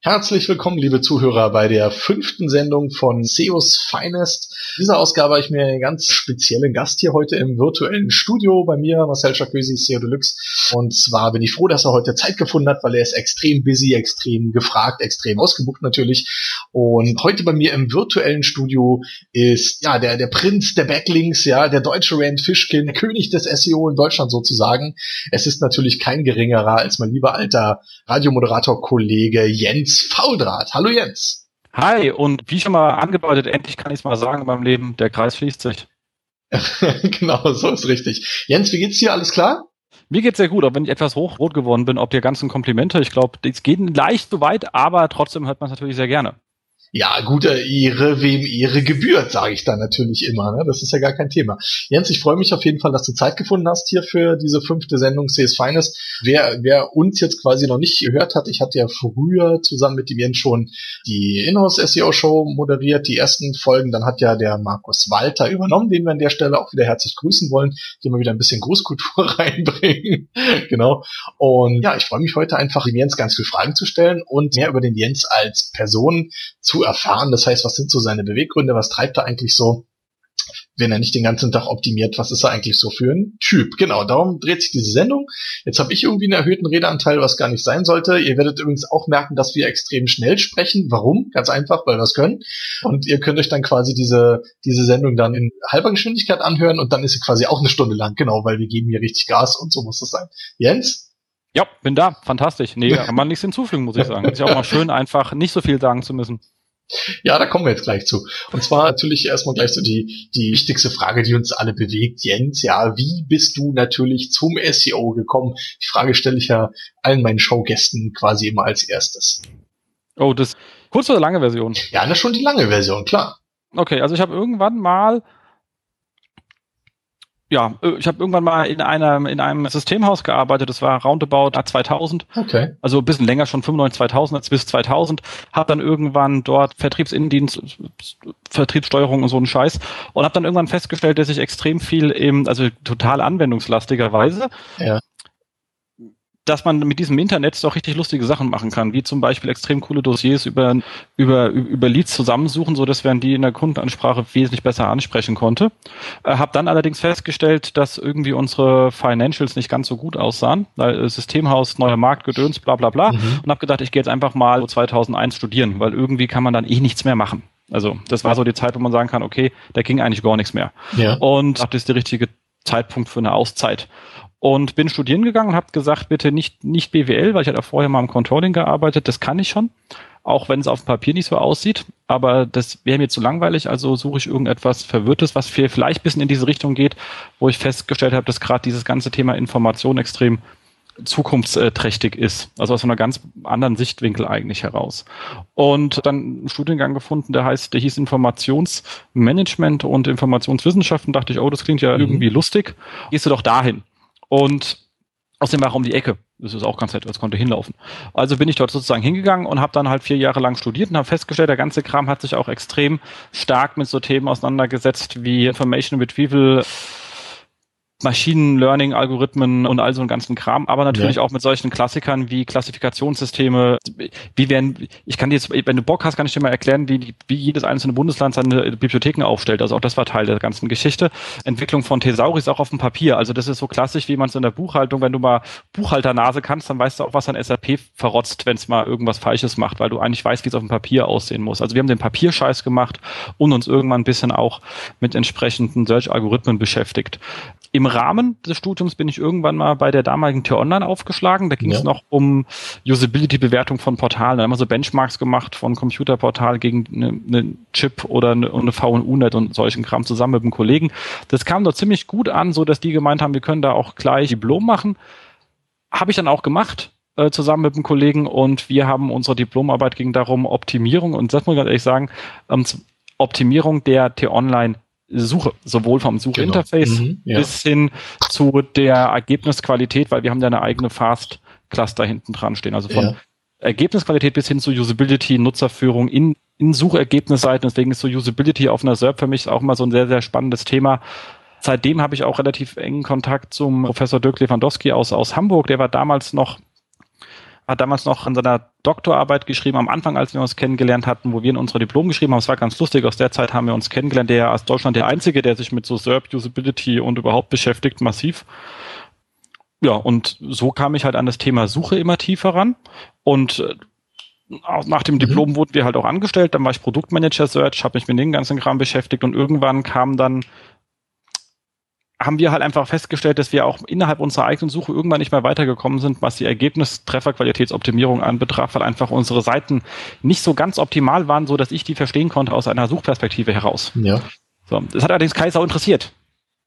Herzlich willkommen, liebe Zuhörer, bei der fünften Sendung von SEOs Finest. In dieser Ausgabe habe ich mir einen ganz speziellen Gast hier heute im virtuellen Studio bei mir, Marcel Jacquesi, SEO Deluxe. Und zwar bin ich froh, dass er heute Zeit gefunden hat, weil er ist extrem busy, extrem gefragt, extrem ausgebucht natürlich. Und heute bei mir im virtuellen Studio ist ja der, der Prinz der Backlinks, ja, der deutsche Rand Fishkin, der König des SEO in Deutschland sozusagen. Es ist natürlich kein geringerer als mein lieber alter Radiomoderator-Kollege Jens Jens Fauldraht. Hallo Jens. Hi, und wie schon mal angedeutet, endlich kann ich es mal sagen in meinem Leben, der Kreis schließt sich. genau, so ist richtig. Jens, wie geht's dir? Alles klar? Mir geht's sehr gut, auch wenn ich etwas hochrot geworden bin, ob dir ganzen Komplimente. Ich glaube, es geht leicht so weit, aber trotzdem hört man es natürlich sehr gerne. Ja, gute Ehre, wem Ehre gebührt, sage ich da natürlich immer. Ne? Das ist ja gar kein Thema. Jens, ich freue mich auf jeden Fall, dass du Zeit gefunden hast hier für diese fünfte Sendung CS Finest. Wer, wer uns jetzt quasi noch nicht gehört hat, ich hatte ja früher zusammen mit dem Jens schon die Inhouse SEO Show moderiert, die ersten Folgen. Dann hat ja der Markus Walter übernommen, den wir an der Stelle auch wieder herzlich grüßen wollen, hier mal wieder ein bisschen Grußkultur reinbringen. genau. Und ja, ich freue mich heute einfach, dem Jens ganz viele Fragen zu stellen und mehr über den Jens als Person zu erfahren. Das heißt, was sind so seine Beweggründe? Was treibt er eigentlich so? wenn er nicht den ganzen Tag optimiert, was ist er eigentlich so für ein Typ? Genau, darum dreht sich diese Sendung. Jetzt habe ich irgendwie einen erhöhten Redeanteil, was gar nicht sein sollte. Ihr werdet übrigens auch merken, dass wir extrem schnell sprechen. Warum? Ganz einfach, weil wir es können. Und ihr könnt euch dann quasi diese, diese Sendung dann in halber Geschwindigkeit anhören und dann ist sie quasi auch eine Stunde lang. Genau, weil wir geben hier richtig Gas und so muss es sein. Jens? Ja, bin da. Fantastisch. Nee, kann man nichts hinzufügen, muss ich sagen. Ist ja auch mal schön, einfach nicht so viel sagen zu müssen. Ja, da kommen wir jetzt gleich zu. Und zwar natürlich erstmal gleich so die, die wichtigste Frage, die uns alle bewegt. Jens, ja, wie bist du natürlich zum SEO gekommen? Die Frage stelle ich ja allen meinen Showgästen quasi immer als erstes. Oh, das kurz oder lange Version? Ja, das ist schon die lange Version, klar. Okay, also ich habe irgendwann mal ja, äh, ich habe irgendwann mal in einem in einem Systemhaus gearbeitet. Das war roundabout 2000. Okay. Also ein bisschen länger schon 95 2000 bis 2000. Habe dann irgendwann dort Vertriebsinnendienst, Vertriebssteuerung und so einen Scheiß und habe dann irgendwann festgestellt, dass ich extrem viel im also total anwendungslastigerweise ja dass man mit diesem Internet doch richtig lustige Sachen machen kann, wie zum Beispiel extrem coole Dossiers über, über, über Leads zusammensuchen, so dass man die in der Kundenansprache wesentlich besser ansprechen konnte. Äh, habe dann allerdings festgestellt, dass irgendwie unsere Financials nicht ganz so gut aussahen, weil äh, Systemhaus, neuer Markt, Gedöns, bla bla bla. Mhm. Und habe gedacht, ich gehe jetzt einfach mal 2001 studieren, weil irgendwie kann man dann eh nichts mehr machen. Also das war so die Zeit, wo man sagen kann, okay, da ging eigentlich gar nichts mehr. Ja. Und das ist der richtige Zeitpunkt für eine Auszeit. Und bin studieren gegangen und habe gesagt, bitte nicht, nicht BWL, weil ich hatte vorher mal im Controlling gearbeitet, das kann ich schon, auch wenn es auf dem Papier nicht so aussieht, aber das wäre mir zu langweilig, also suche ich irgendetwas Verwirrtes, was vielleicht ein bisschen in diese Richtung geht, wo ich festgestellt habe, dass gerade dieses ganze Thema Information extrem zukunftsträchtig ist. Also aus einer ganz anderen Sichtwinkel eigentlich heraus. Und dann einen Studiengang gefunden, der heißt, der hieß Informationsmanagement und Informationswissenschaften. Dachte ich, oh, das klingt ja mhm. irgendwie lustig. Gehst du doch dahin. Und außerdem war er um die Ecke. Das ist auch ganz nett, als konnte hinlaufen. Also bin ich dort sozusagen hingegangen und habe dann halt vier Jahre lang studiert und habe festgestellt, der ganze Kram hat sich auch extrem stark mit so Themen auseinandergesetzt wie Information Retrieval, Machine Learning Algorithmen und all so einen ganzen Kram, aber natürlich ja. auch mit solchen Klassikern wie Klassifikationssysteme. Wie werden, ich kann dir jetzt, wenn du Bock hast, kann ich dir mal erklären, wie, wie jedes einzelne Bundesland seine Bibliotheken aufstellt. Also auch das war Teil der ganzen Geschichte. Entwicklung von Thesauris auch auf dem Papier. Also das ist so klassisch, wie man es in der Buchhaltung, wenn du mal Buchhalternase kannst, dann weißt du auch, was ein SAP verrotzt, wenn es mal irgendwas Falsches macht, weil du eigentlich weißt, wie es auf dem Papier aussehen muss. Also wir haben den Papierscheiß gemacht und uns irgendwann ein bisschen auch mit entsprechenden Search-Algorithmen beschäftigt. Im Rahmen des Studiums bin ich irgendwann mal bei der damaligen T-Online aufgeschlagen. Da ging es ja. noch um Usability-Bewertung von Portalen. Da haben wir so Benchmarks gemacht von Computerportal gegen eine, eine Chip oder eine, eine VNU-Net und solchen Kram zusammen mit einem Kollegen. Das kam dort ziemlich gut an, so dass die gemeint haben, wir können da auch gleich Diplom machen. Habe ich dann auch gemacht äh, zusammen mit einem Kollegen und wir haben unsere Diplomarbeit ging darum Optimierung und das muss ich ganz ehrlich sagen, ähm, Optimierung der T-Online Suche, sowohl vom Suchinterface genau. mhm, ja. bis hin zu der Ergebnisqualität, weil wir haben da eine eigene Fast-Cluster hinten dran stehen. Also von ja. Ergebnisqualität bis hin zu Usability, Nutzerführung in, in Suchergebnisseiten. Deswegen ist so Usability auf einer SERP für mich auch immer so ein sehr, sehr spannendes Thema. Seitdem habe ich auch relativ engen Kontakt zum Professor Dirk Lewandowski aus, aus Hamburg. Der war damals noch hat damals noch an seiner Doktorarbeit geschrieben, am Anfang, als wir uns kennengelernt hatten, wo wir in unserer Diplom geschrieben haben. Es war ganz lustig, aus der Zeit haben wir uns kennengelernt. Der aus Deutschland der Einzige, der sich mit so SERP, Usability und überhaupt beschäftigt, massiv. Ja, und so kam ich halt an das Thema Suche immer tiefer ran. Und äh, nach dem mhm. Diplom mhm. wurden wir halt auch angestellt, dann war ich Produktmanager Search, habe mich mit dem ganzen Kram beschäftigt und irgendwann kam dann haben wir halt einfach festgestellt, dass wir auch innerhalb unserer eigenen Suche irgendwann nicht mehr weitergekommen sind, was die Ergebnistrefferqualitätsoptimierung anbetraf, weil einfach unsere Seiten nicht so ganz optimal waren, so dass ich die verstehen konnte aus einer Suchperspektive heraus. Ja. So, das hat allerdings Kaiser interessiert.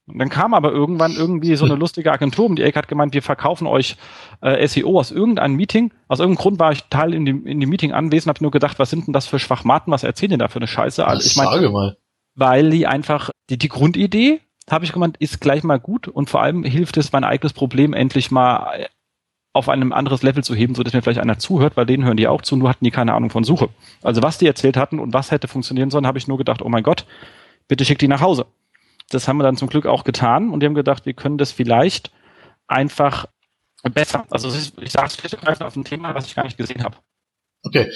Und dann kam aber irgendwann irgendwie so eine lustige Agentur um die Ecke hat gemeint, wir verkaufen euch äh, SEO aus irgendeinem Meeting. Aus irgendeinem Grund war ich Teil in dem, in dem Meeting anwesend, habe nur gedacht, was sind denn das für Schwachmaten, was erzählen die da für eine Scheiße? Also, ich meine. Weil die einfach, die, die Grundidee habe ich gemeint, ist gleich mal gut und vor allem hilft es, mein eigenes Problem endlich mal auf einem anderes Level zu heben, so dass mir vielleicht einer zuhört, weil denen hören die auch zu, nur hatten die keine Ahnung von Suche. Also was die erzählt hatten und was hätte funktionieren sollen, habe ich nur gedacht, oh mein Gott, bitte schick die nach Hause. Das haben wir dann zum Glück auch getan und die haben gedacht, wir können das vielleicht einfach besser. Also ich sage es schlicht auf ein Thema, was ich gar nicht gesehen habe. Okay,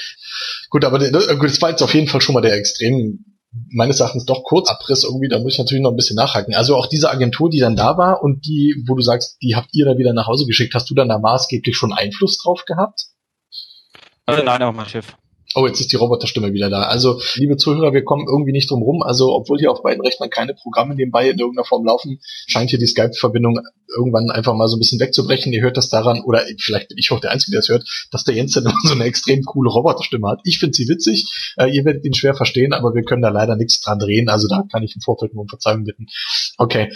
gut, aber das war jetzt auf jeden Fall schon mal der extrem meines Erachtens doch Kurzabriss irgendwie, da muss ich natürlich noch ein bisschen nachhaken. Also auch diese Agentur, die dann da war und die, wo du sagst, die habt ihr da wieder nach Hause geschickt, hast du dann da maßgeblich schon Einfluss drauf gehabt? Also nein, aber mein Chef. Oh, jetzt ist die Roboterstimme wieder da. Also, liebe Zuhörer, wir kommen irgendwie nicht drum rum. Also, obwohl hier auf beiden Rechnern keine Programme nebenbei in irgendeiner Form laufen, scheint hier die Skype-Verbindung irgendwann einfach mal so ein bisschen wegzubrechen. Ihr hört das daran, oder vielleicht bin ich auch der Einzige, der es hört, dass der Jens dann immer so eine extrem coole Roboterstimme hat. Ich finde sie witzig. Äh, ihr werdet ihn schwer verstehen, aber wir können da leider nichts dran drehen. Also, da kann ich im Vorfeld nur um Verzeihung bitten. Okay.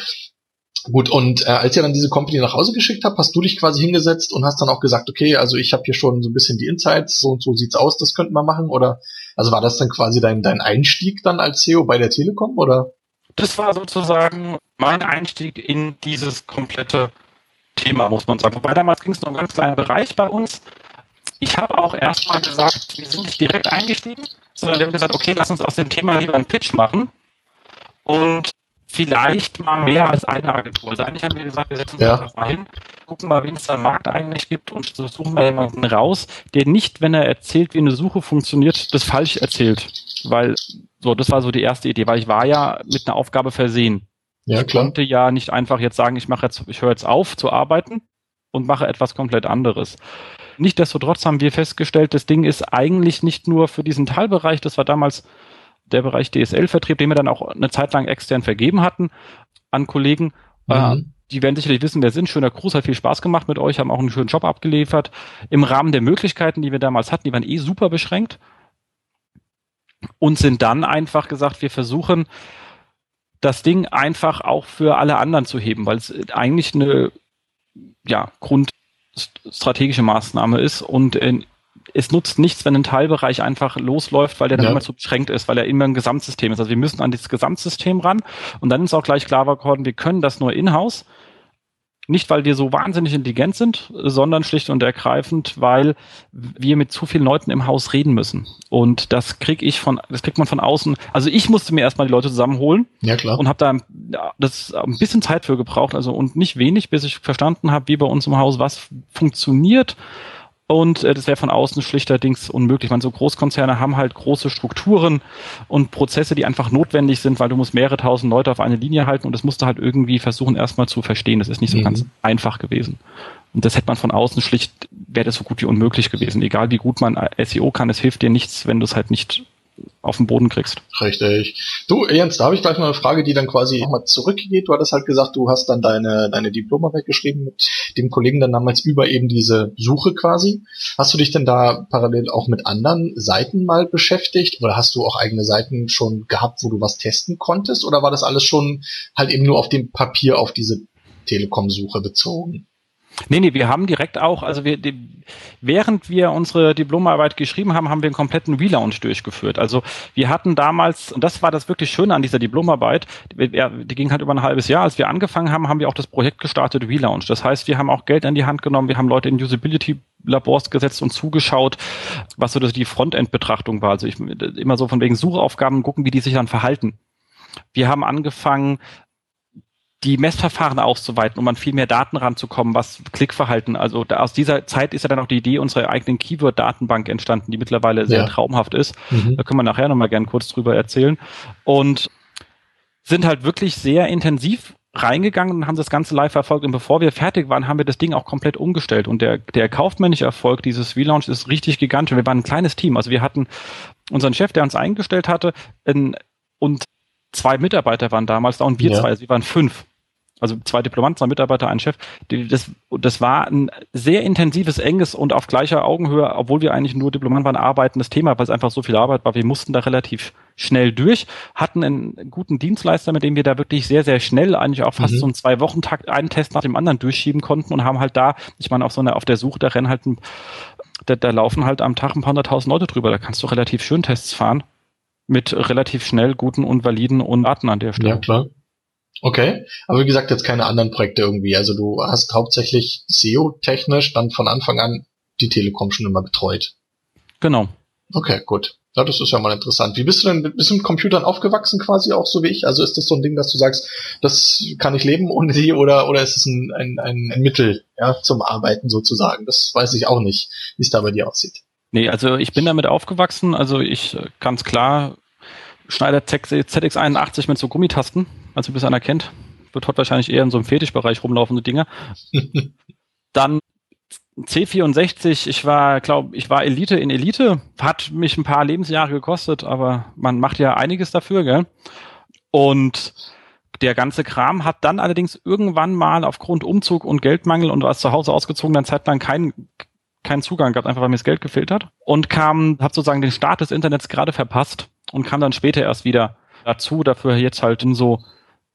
Gut, und äh, als ihr dann diese Company nach Hause geschickt habt, hast du dich quasi hingesetzt und hast dann auch gesagt, okay, also ich habe hier schon so ein bisschen die Insights, so und so sieht's aus, das könnten wir machen, oder also war das dann quasi dein, dein Einstieg dann als CEO bei der Telekom, oder? Das war sozusagen mein Einstieg in dieses komplette Thema, muss man sagen. Wobei damals ging es noch um einen ganz kleinen Bereich bei uns. Ich habe auch erstmal gesagt, wir sind nicht direkt eingestiegen, sondern wir haben gesagt, okay, lass uns aus dem Thema lieber einen Pitch machen. Und vielleicht mal mehr als eine Agentur. Also eigentlich haben wir gesagt, wir setzen uns ja. mal hin, gucken mal, wen es da am Markt eigentlich gibt und suchen mal jemanden raus, der nicht, wenn er erzählt, wie eine Suche funktioniert, das falsch erzählt. Weil, so, das war so die erste Idee, weil ich war ja mit einer Aufgabe versehen. Ja, klar. Ich konnte ja nicht einfach jetzt sagen, ich mache jetzt, ich höre jetzt auf zu arbeiten und mache etwas komplett anderes. Nichtsdestotrotz haben wir festgestellt, das Ding ist eigentlich nicht nur für diesen Teilbereich, das war damals der Bereich DSL-Vertrieb, den wir dann auch eine Zeit lang extern vergeben hatten an Kollegen. Mhm. Äh, die werden sicherlich wissen, wer sind. Schöner Gruß, hat viel Spaß gemacht mit euch, haben auch einen schönen Job abgeliefert. Im Rahmen der Möglichkeiten, die wir damals hatten, die waren eh super beschränkt. Und sind dann einfach gesagt, wir versuchen, das Ding einfach auch für alle anderen zu heben, weil es eigentlich eine ja, grundstrategische Maßnahme ist und in, es nutzt nichts, wenn ein Teilbereich einfach losläuft, weil der dann ja. immer zu beschränkt ist, weil er immer ein Gesamtsystem ist. Also wir müssen an dieses Gesamtsystem ran und dann ist auch gleich klar geworden, wir können das nur in-house. Nicht, weil wir so wahnsinnig intelligent sind, sondern schlicht und ergreifend, weil wir mit zu vielen Leuten im Haus reden müssen. Und das krieg ich von, das kriegt man von außen. Also ich musste mir erstmal die Leute zusammenholen. Ja, klar. Und habe da ja, das ein bisschen Zeit für gebraucht, also und nicht wenig, bis ich verstanden habe, wie bei uns im Haus was funktioniert und äh, das wäre von außen schlichterdings unmöglich. Man so Großkonzerne haben halt große Strukturen und Prozesse, die einfach notwendig sind, weil du musst mehrere tausend Leute auf eine Linie halten und das musst du halt irgendwie versuchen erstmal zu verstehen. Das ist nicht so mhm. ganz einfach gewesen. Und das hätte man von außen schlicht, wäre das so gut wie unmöglich gewesen. Egal wie gut man SEO kann, es hilft dir nichts, wenn du es halt nicht auf den Boden kriegst. Richtig. Du, Jens, da habe ich gleich mal eine Frage, die dann quasi nochmal zurückgeht. Du hattest halt gesagt, du hast dann deine, deine Diplomarbeit geschrieben mit dem Kollegen dann damals über eben diese Suche quasi. Hast du dich denn da parallel auch mit anderen Seiten mal beschäftigt? Oder hast du auch eigene Seiten schon gehabt, wo du was testen konntest? Oder war das alles schon halt eben nur auf dem Papier auf diese Telekom-Suche bezogen? Nee, nee, wir haben direkt auch, also wir, die, während wir unsere Diplomarbeit geschrieben haben, haben wir einen kompletten Relaunch durchgeführt. Also wir hatten damals, und das war das wirklich Schöne an dieser Diplomarbeit, die, die ging halt über ein halbes Jahr. Als wir angefangen haben, haben wir auch das Projekt gestartet, Relaunch. Das heißt, wir haben auch Geld in die Hand genommen, wir haben Leute in Usability Labors gesetzt und zugeschaut, was so die Frontend-Betrachtung war. Also ich, immer so von wegen Suchaufgaben gucken, wie die sich dann verhalten. Wir haben angefangen, die Messverfahren auszuweiten, um an viel mehr Daten ranzukommen, was Klickverhalten, also da, aus dieser Zeit ist ja dann auch die Idee unserer eigenen Keyword-Datenbank entstanden, die mittlerweile sehr ja. traumhaft ist. Mhm. Da können wir nachher nochmal gern kurz drüber erzählen. Und sind halt wirklich sehr intensiv reingegangen und haben das Ganze live verfolgt. Und bevor wir fertig waren, haben wir das Ding auch komplett umgestellt. Und der, der kaufmännische Erfolg dieses Relaunch ist richtig gigantisch. Wir waren ein kleines Team. Also wir hatten unseren Chef, der uns eingestellt hatte, in, und zwei Mitarbeiter waren damals da und wir ja. zwei, also wir waren fünf also zwei Diplomanten, zwei Mitarbeiter, ein Chef. Das, das war ein sehr intensives, enges und auf gleicher Augenhöhe, obwohl wir eigentlich nur Diplomanten waren, arbeitendes Thema, weil es einfach so viel Arbeit war. Wir mussten da relativ schnell durch, hatten einen guten Dienstleister, mit dem wir da wirklich sehr, sehr schnell, eigentlich auch fast mhm. so einen Zwei-Wochen-Takt, einen Test nach dem anderen durchschieben konnten und haben halt da, ich meine, auf so einer, auf der Suche, da rennen halt, ein, da, da laufen halt am Tag ein paar hunderttausend Leute drüber. Da kannst du relativ schön Tests fahren mit relativ schnell guten und validen und Daten an der Stelle. Ja, klar. Okay, aber wie gesagt, jetzt keine anderen Projekte irgendwie. Also du hast hauptsächlich SEO-technisch dann von Anfang an die Telekom schon immer betreut. Genau. Okay, gut. Ja, das ist ja mal interessant. Wie bist du denn, bist du mit Computern aufgewachsen quasi auch so wie ich? Also ist das so ein Ding, dass du sagst, das kann ich leben ohne die oder, oder ist es ein, ein, ein Mittel ja, zum Arbeiten sozusagen? Das weiß ich auch nicht, wie es da bei dir aussieht. Nee, also ich bin damit aufgewachsen. Also ich äh, ganz klar Schneider ZX81 mit so Gummitasten, also bis einer kennt. Wird heute wahrscheinlich eher in so einem Fetischbereich rumlaufende Dinge. Dann C64, ich war, glaube ich, war Elite in Elite, hat mich ein paar Lebensjahre gekostet, aber man macht ja einiges dafür, gell? Und der ganze Kram hat dann allerdings irgendwann mal aufgrund Umzug und Geldmangel und was zu Hause ausgezogen, dann Zeit lang keinen keinen Zugang gehabt, einfach weil mir das Geld gefehlt hat und kam, habe sozusagen den Start des Internets gerade verpasst und kam dann später erst wieder dazu, dafür jetzt halt in so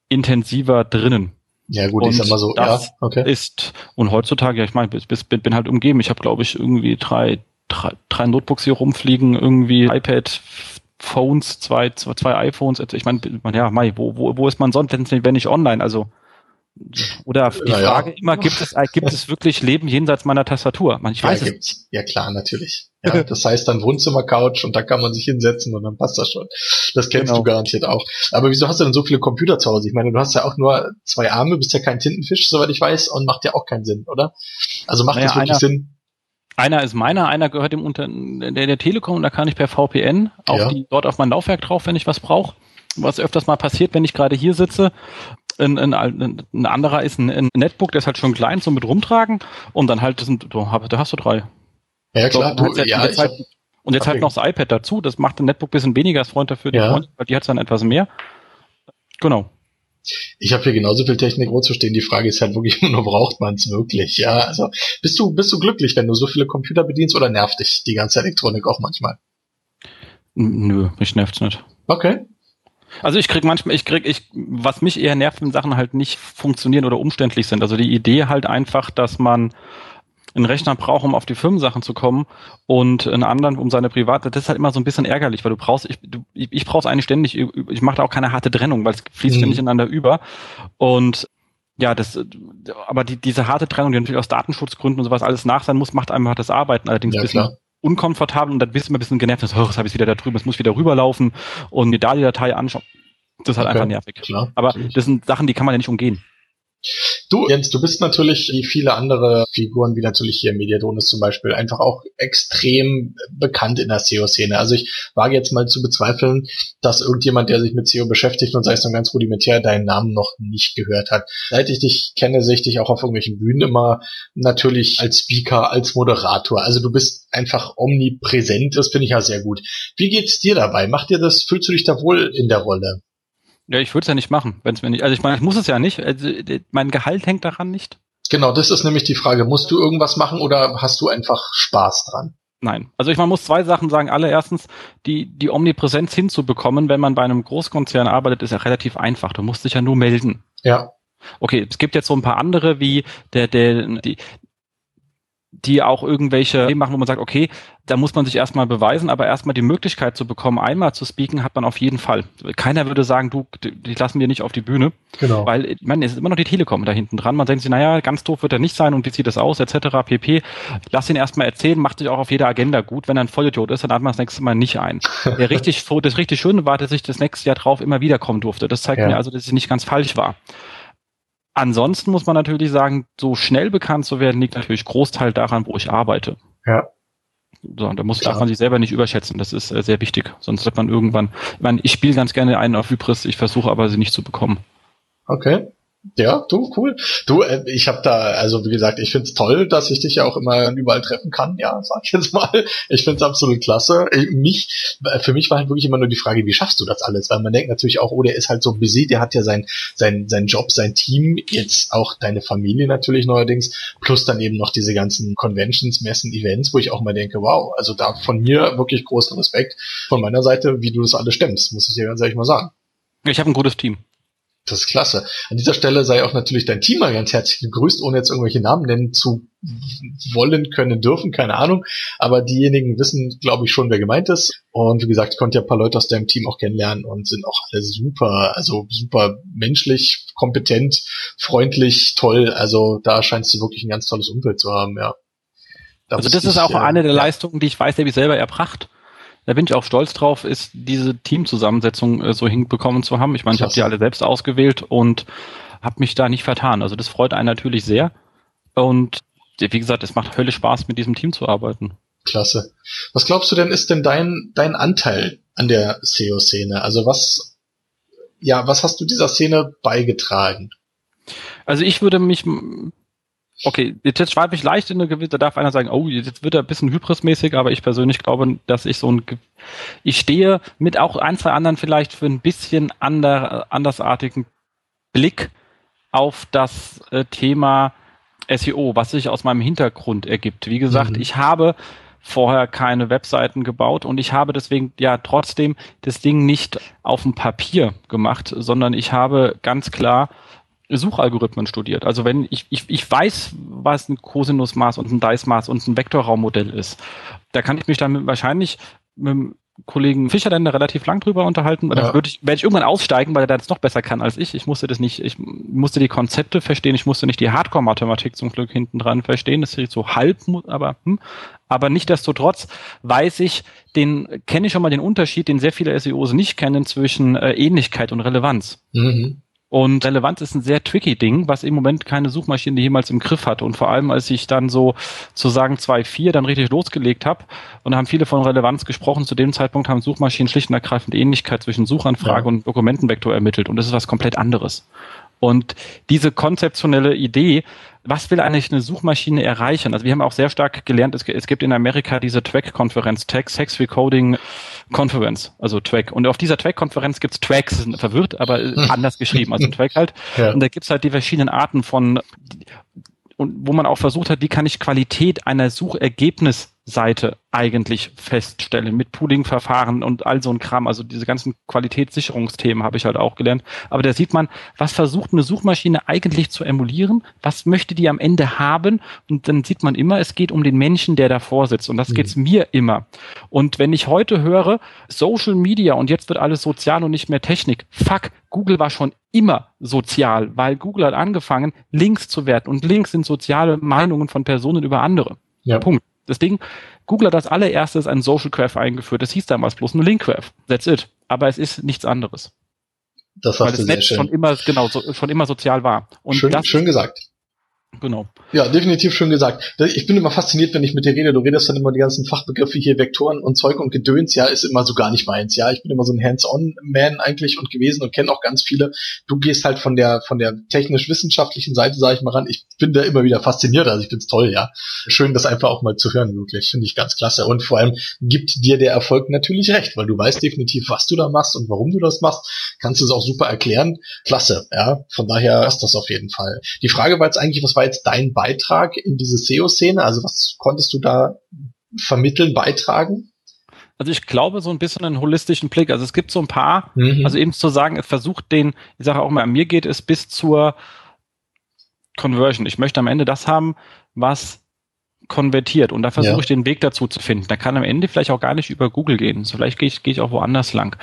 intensiver drinnen. Ja gut, und ich sag mal so, das ja, okay. ist, und heutzutage, ja ich meine, bis, bis, bin halt umgeben. Ich habe, glaube ich, irgendwie drei, drei, drei Notebooks hier rumfliegen, irgendwie iPad, Phones, zwei, zwei, zwei iPhones. Ich meine, ja, Mai, wo, wo, wo ist man sonst, wenn nicht online? Also oder die naja. Frage immer, gibt es, gibt es wirklich Leben jenseits meiner Tastatur? Man, ich weiß ja, es. Ja klar, natürlich. Ja, das heißt dann Wohnzimmercouch und da kann man sich hinsetzen und dann passt das schon. Das kennst genau. du garantiert auch. Aber wieso hast du denn so viele Computer zu Hause? Ich meine, du hast ja auch nur zwei Arme, bist ja kein Tintenfisch, soweit ich weiß, und macht ja auch keinen Sinn, oder? Also macht naja, das wirklich einer, Sinn? Einer ist meiner, einer gehört dem Unter der, der Telekom und da kann ich per VPN auf ja. die, dort auf mein Laufwerk drauf, wenn ich was brauche was öfters mal passiert, wenn ich gerade hier sitze ein, ein, ein anderer ist ein, ein Netbook, der ist halt schon klein zum mit rumtragen und dann halt, das sind, du, da hast du drei. Ja klar, so, du, halt, ja, jetzt halt, und jetzt halt noch das iPad dazu, das macht ein Netbook bisschen weniger als Freund dafür, die ja. Freund, weil die hat dann etwas mehr. Genau. Ich habe hier genauso viel Technik rumzustehen. Die Frage ist halt wirklich nur, braucht man es wirklich? Ja, also bist du bist du glücklich, wenn du so viele Computer bedienst oder nervt dich die ganze Elektronik auch manchmal? Nö, mich nervt's nicht. Okay. Also ich krieg manchmal, ich krieg, ich, was mich eher nervt, wenn Sachen halt nicht funktionieren oder umständlich sind. Also die Idee halt einfach, dass man einen Rechner braucht, um auf die Firmensachen zu kommen und einen anderen, um seine private, das ist halt immer so ein bisschen ärgerlich, weil du brauchst, ich, du, ich, ich brauche es eigentlich ständig, ich mache da auch keine harte Trennung, weil es fließt mhm. ständig ineinander über und ja, das, aber die, diese harte Trennung, die natürlich aus Datenschutzgründen und sowas alles nach sein muss, macht einfach das Arbeiten allerdings ja, ein bisschen klar unkomfortabel und dann bist du immer ein bisschen genervt, oh, das habe ich wieder da drüben, es muss wieder rüberlaufen und mir da die Datei anschauen. Das ist halt okay, einfach nervig. Klar, Aber natürlich. das sind Sachen, die kann man ja nicht umgehen. Du, Jens, du bist natürlich wie viele andere Figuren, wie natürlich hier Mediadonis zum Beispiel, einfach auch extrem bekannt in der SEO-Szene. Also ich wage jetzt mal zu bezweifeln, dass irgendjemand, der sich mit SEO beschäftigt und sei es dann ganz rudimentär, deinen Namen noch nicht gehört hat. Seit ich dich kenne, sehe ich dich auch auf irgendwelchen Bühnen immer natürlich als Speaker, als Moderator. Also du bist einfach omnipräsent, das finde ich ja sehr gut. Wie geht's dir dabei? Macht dir das, fühlst du dich da wohl in der Rolle? Ja, ich würde es ja nicht machen, wenn es mir nicht. Also ich meine, ich muss es ja nicht. Also, mein Gehalt hängt daran nicht. Genau, das ist nämlich die Frage. Musst du irgendwas machen oder hast du einfach Spaß dran? Nein. Also ich man muss zwei Sachen sagen. Allererstens, die, die Omnipräsenz hinzubekommen, wenn man bei einem Großkonzern arbeitet, ist ja relativ einfach. Du musst dich ja nur melden. Ja. Okay, es gibt jetzt so ein paar andere, wie der, der, die, die auch irgendwelche machen, wo man sagt, okay, da muss man sich erstmal beweisen, aber erstmal die Möglichkeit zu bekommen, einmal zu speaken, hat man auf jeden Fall. Keiner würde sagen, du, die lassen wir nicht auf die Bühne. Genau. Weil, ich meine, es ist immer noch die Telekom da hinten dran. Man denkt sich, naja, ganz doof wird er nicht sein und wie sieht das aus, etc. pp. Lass ihn erstmal erzählen, macht sich auch auf jeder Agenda gut. Wenn er ein Vollidiot ist, dann hat man das nächste Mal nicht ein. Der richtig, das richtig Schöne war, dass ich das nächste Jahr drauf immer wieder kommen durfte. Das zeigt ja. mir also, dass ich nicht ganz falsch war. Ansonsten muss man natürlich sagen, so schnell bekannt zu werden, liegt natürlich Großteil daran, wo ich arbeite. Ja. So, da muss, darf man sich selber nicht überschätzen. Das ist äh, sehr wichtig. Sonst wird man irgendwann, ich meine, ich spiele ganz gerne einen auf Hybris, ich versuche aber sie nicht zu bekommen. Okay. Ja, du, cool. Du, äh, ich habe da, also wie gesagt, ich find's toll, dass ich dich ja auch immer überall treffen kann, ja, sag ich jetzt mal. Ich find's absolut klasse. Ich, mich, äh, für mich war halt wirklich immer nur die Frage, wie schaffst du das alles? Weil man denkt natürlich auch, oh, der ist halt so busy, der hat ja sein, sein, sein Job, sein Team, jetzt auch deine Familie natürlich neuerdings, plus dann eben noch diese ganzen Conventions, Messen, Events, wo ich auch mal denke, wow, also da von mir wirklich großen Respekt von meiner Seite, wie du das alles stemmst, muss ich dir ganz ehrlich mal sagen. Ich habe ein gutes Team. Das ist klasse. An dieser Stelle sei auch natürlich dein Team mal ganz herzlich gegrüßt, ohne jetzt irgendwelche Namen nennen zu wollen, können, dürfen, keine Ahnung. Aber diejenigen wissen, glaube ich, schon, wer gemeint ist. Und wie gesagt, ich konnte ja ein paar Leute aus deinem Team auch kennenlernen und sind auch alle super, also super menschlich, kompetent, freundlich, toll. Also da scheinst du wirklich ein ganz tolles Umfeld zu haben, ja. Da also das ist auch eine der ja. Leistungen, die ich weiß, der ich selber erbracht da bin ich auch stolz drauf, ist diese Teamzusammensetzung äh, so hinbekommen zu haben. Ich meine, ich habe die alle selbst ausgewählt und habe mich da nicht vertan. Also das freut einen natürlich sehr. Und wie gesagt, es macht höllisch Spaß, mit diesem Team zu arbeiten. Klasse. Was glaubst du denn, ist denn dein, dein Anteil an der SEO-Szene? Also was, ja, was hast du dieser Szene beigetragen? Also ich würde mich Okay, jetzt schweife ich leicht in eine gewisse, da darf einer sagen, oh, jetzt wird er ein bisschen hybrismäßig, aber ich persönlich glaube, dass ich so ein, ich stehe mit auch ein, zwei anderen vielleicht für ein bisschen ander, andersartigen Blick auf das äh, Thema SEO, was sich aus meinem Hintergrund ergibt. Wie gesagt, mhm. ich habe vorher keine Webseiten gebaut und ich habe deswegen ja trotzdem das Ding nicht auf dem Papier gemacht, sondern ich habe ganz klar Suchalgorithmen studiert. Also wenn ich, ich, ich weiß, was ein Cosinusmaß und ein Dice-Maß und ein Vektorraummodell ist, da kann ich mich dann wahrscheinlich mit dem Kollegen Fischer dann relativ lang drüber unterhalten. Ja. Dann würde ich, werde ich irgendwann aussteigen, weil er das noch besser kann als ich. Ich musste das nicht, ich musste die Konzepte verstehen, ich musste nicht die Hardcore-Mathematik zum Glück hinten dran verstehen. Das ist so halb, aber, hm. aber nichtdestotrotz weiß ich, den, kenne ich schon mal den Unterschied, den sehr viele SEOs nicht kennen zwischen äh, Ähnlichkeit und Relevanz. Mhm. Und Relevanz ist ein sehr tricky Ding, was im Moment keine Suchmaschine jemals im Griff hatte. Und vor allem, als ich dann so zu sagen 2.4 dann richtig losgelegt habe und da haben viele von Relevanz gesprochen, zu dem Zeitpunkt haben Suchmaschinen schlicht und ergreifend Ähnlichkeit zwischen Suchanfrage ja. und Dokumentenvektor ermittelt. Und das ist was komplett anderes. Und diese konzeptionelle Idee, was will eigentlich eine Suchmaschine erreichen? Also wir haben auch sehr stark gelernt, es, es gibt in Amerika diese TWAC-Konferenz, Text, Text Recoding Conference, also TWAC. Und auf dieser TWAC-Konferenz gibt's Tracks, sind verwirrt, aber anders geschrieben, also TWAC halt. Ja. Und da gibt's halt die verschiedenen Arten von und wo man auch versucht hat, wie kann ich Qualität einer Suchergebnisseite eigentlich feststellen mit Pooling-Verfahren und all so ein Kram. Also diese ganzen Qualitätssicherungsthemen habe ich halt auch gelernt. Aber da sieht man, was versucht eine Suchmaschine eigentlich zu emulieren? Was möchte die am Ende haben? Und dann sieht man immer, es geht um den Menschen, der davor sitzt. Und das mhm. geht's mir immer. Und wenn ich heute höre, Social Media und jetzt wird alles sozial und nicht mehr Technik. Fuck, Google war schon immer sozial, weil Google hat angefangen, Links zu werten. Und Links sind soziale Meinungen von Personen über andere. Ja. Punkt. Deswegen, Google hat als allererstes ein Social Graph eingeführt. Das hieß damals bloß ein Link Graph. That's it. Aber es ist nichts anderes. Das hast Weil das Netz schon immer, genau, so, schon immer sozial war. Und schön, das, schön gesagt. Genau. Ja, definitiv schön gesagt. Ich bin immer fasziniert, wenn ich mit dir rede. Du redest dann immer die ganzen Fachbegriffe hier, Vektoren und Zeug und Gedöns. Ja, ist immer so gar nicht meins. Ja, ich bin immer so ein Hands-on-Man eigentlich und gewesen und kenne auch ganz viele. Du gehst halt von der, von der technisch-wissenschaftlichen Seite, sage ich mal ran. Ich bin da immer wieder fasziniert. Also ich find's toll, ja. Schön, das einfach auch mal zu hören, wirklich. Finde ich ganz klasse. Und vor allem gibt dir der Erfolg natürlich recht, weil du weißt definitiv, was du da machst und warum du das machst. Kannst du es auch super erklären. Klasse, ja. Von daher ist das auf jeden Fall. Die Frage war jetzt eigentlich, was war jetzt dein Beitrag in diese SEO-Szene? Also was konntest du da vermitteln, beitragen? Also ich glaube, so ein bisschen einen holistischen Blick. Also es gibt so ein paar, mhm. also eben zu sagen, es versucht den, ich sage auch mal, an mir geht es bis zur Conversion. Ich möchte am Ende das haben, was konvertiert und da versuche ja. ich den Weg dazu zu finden. Da kann am Ende vielleicht auch gar nicht über Google gehen. So vielleicht gehe ich, gehe ich auch woanders lang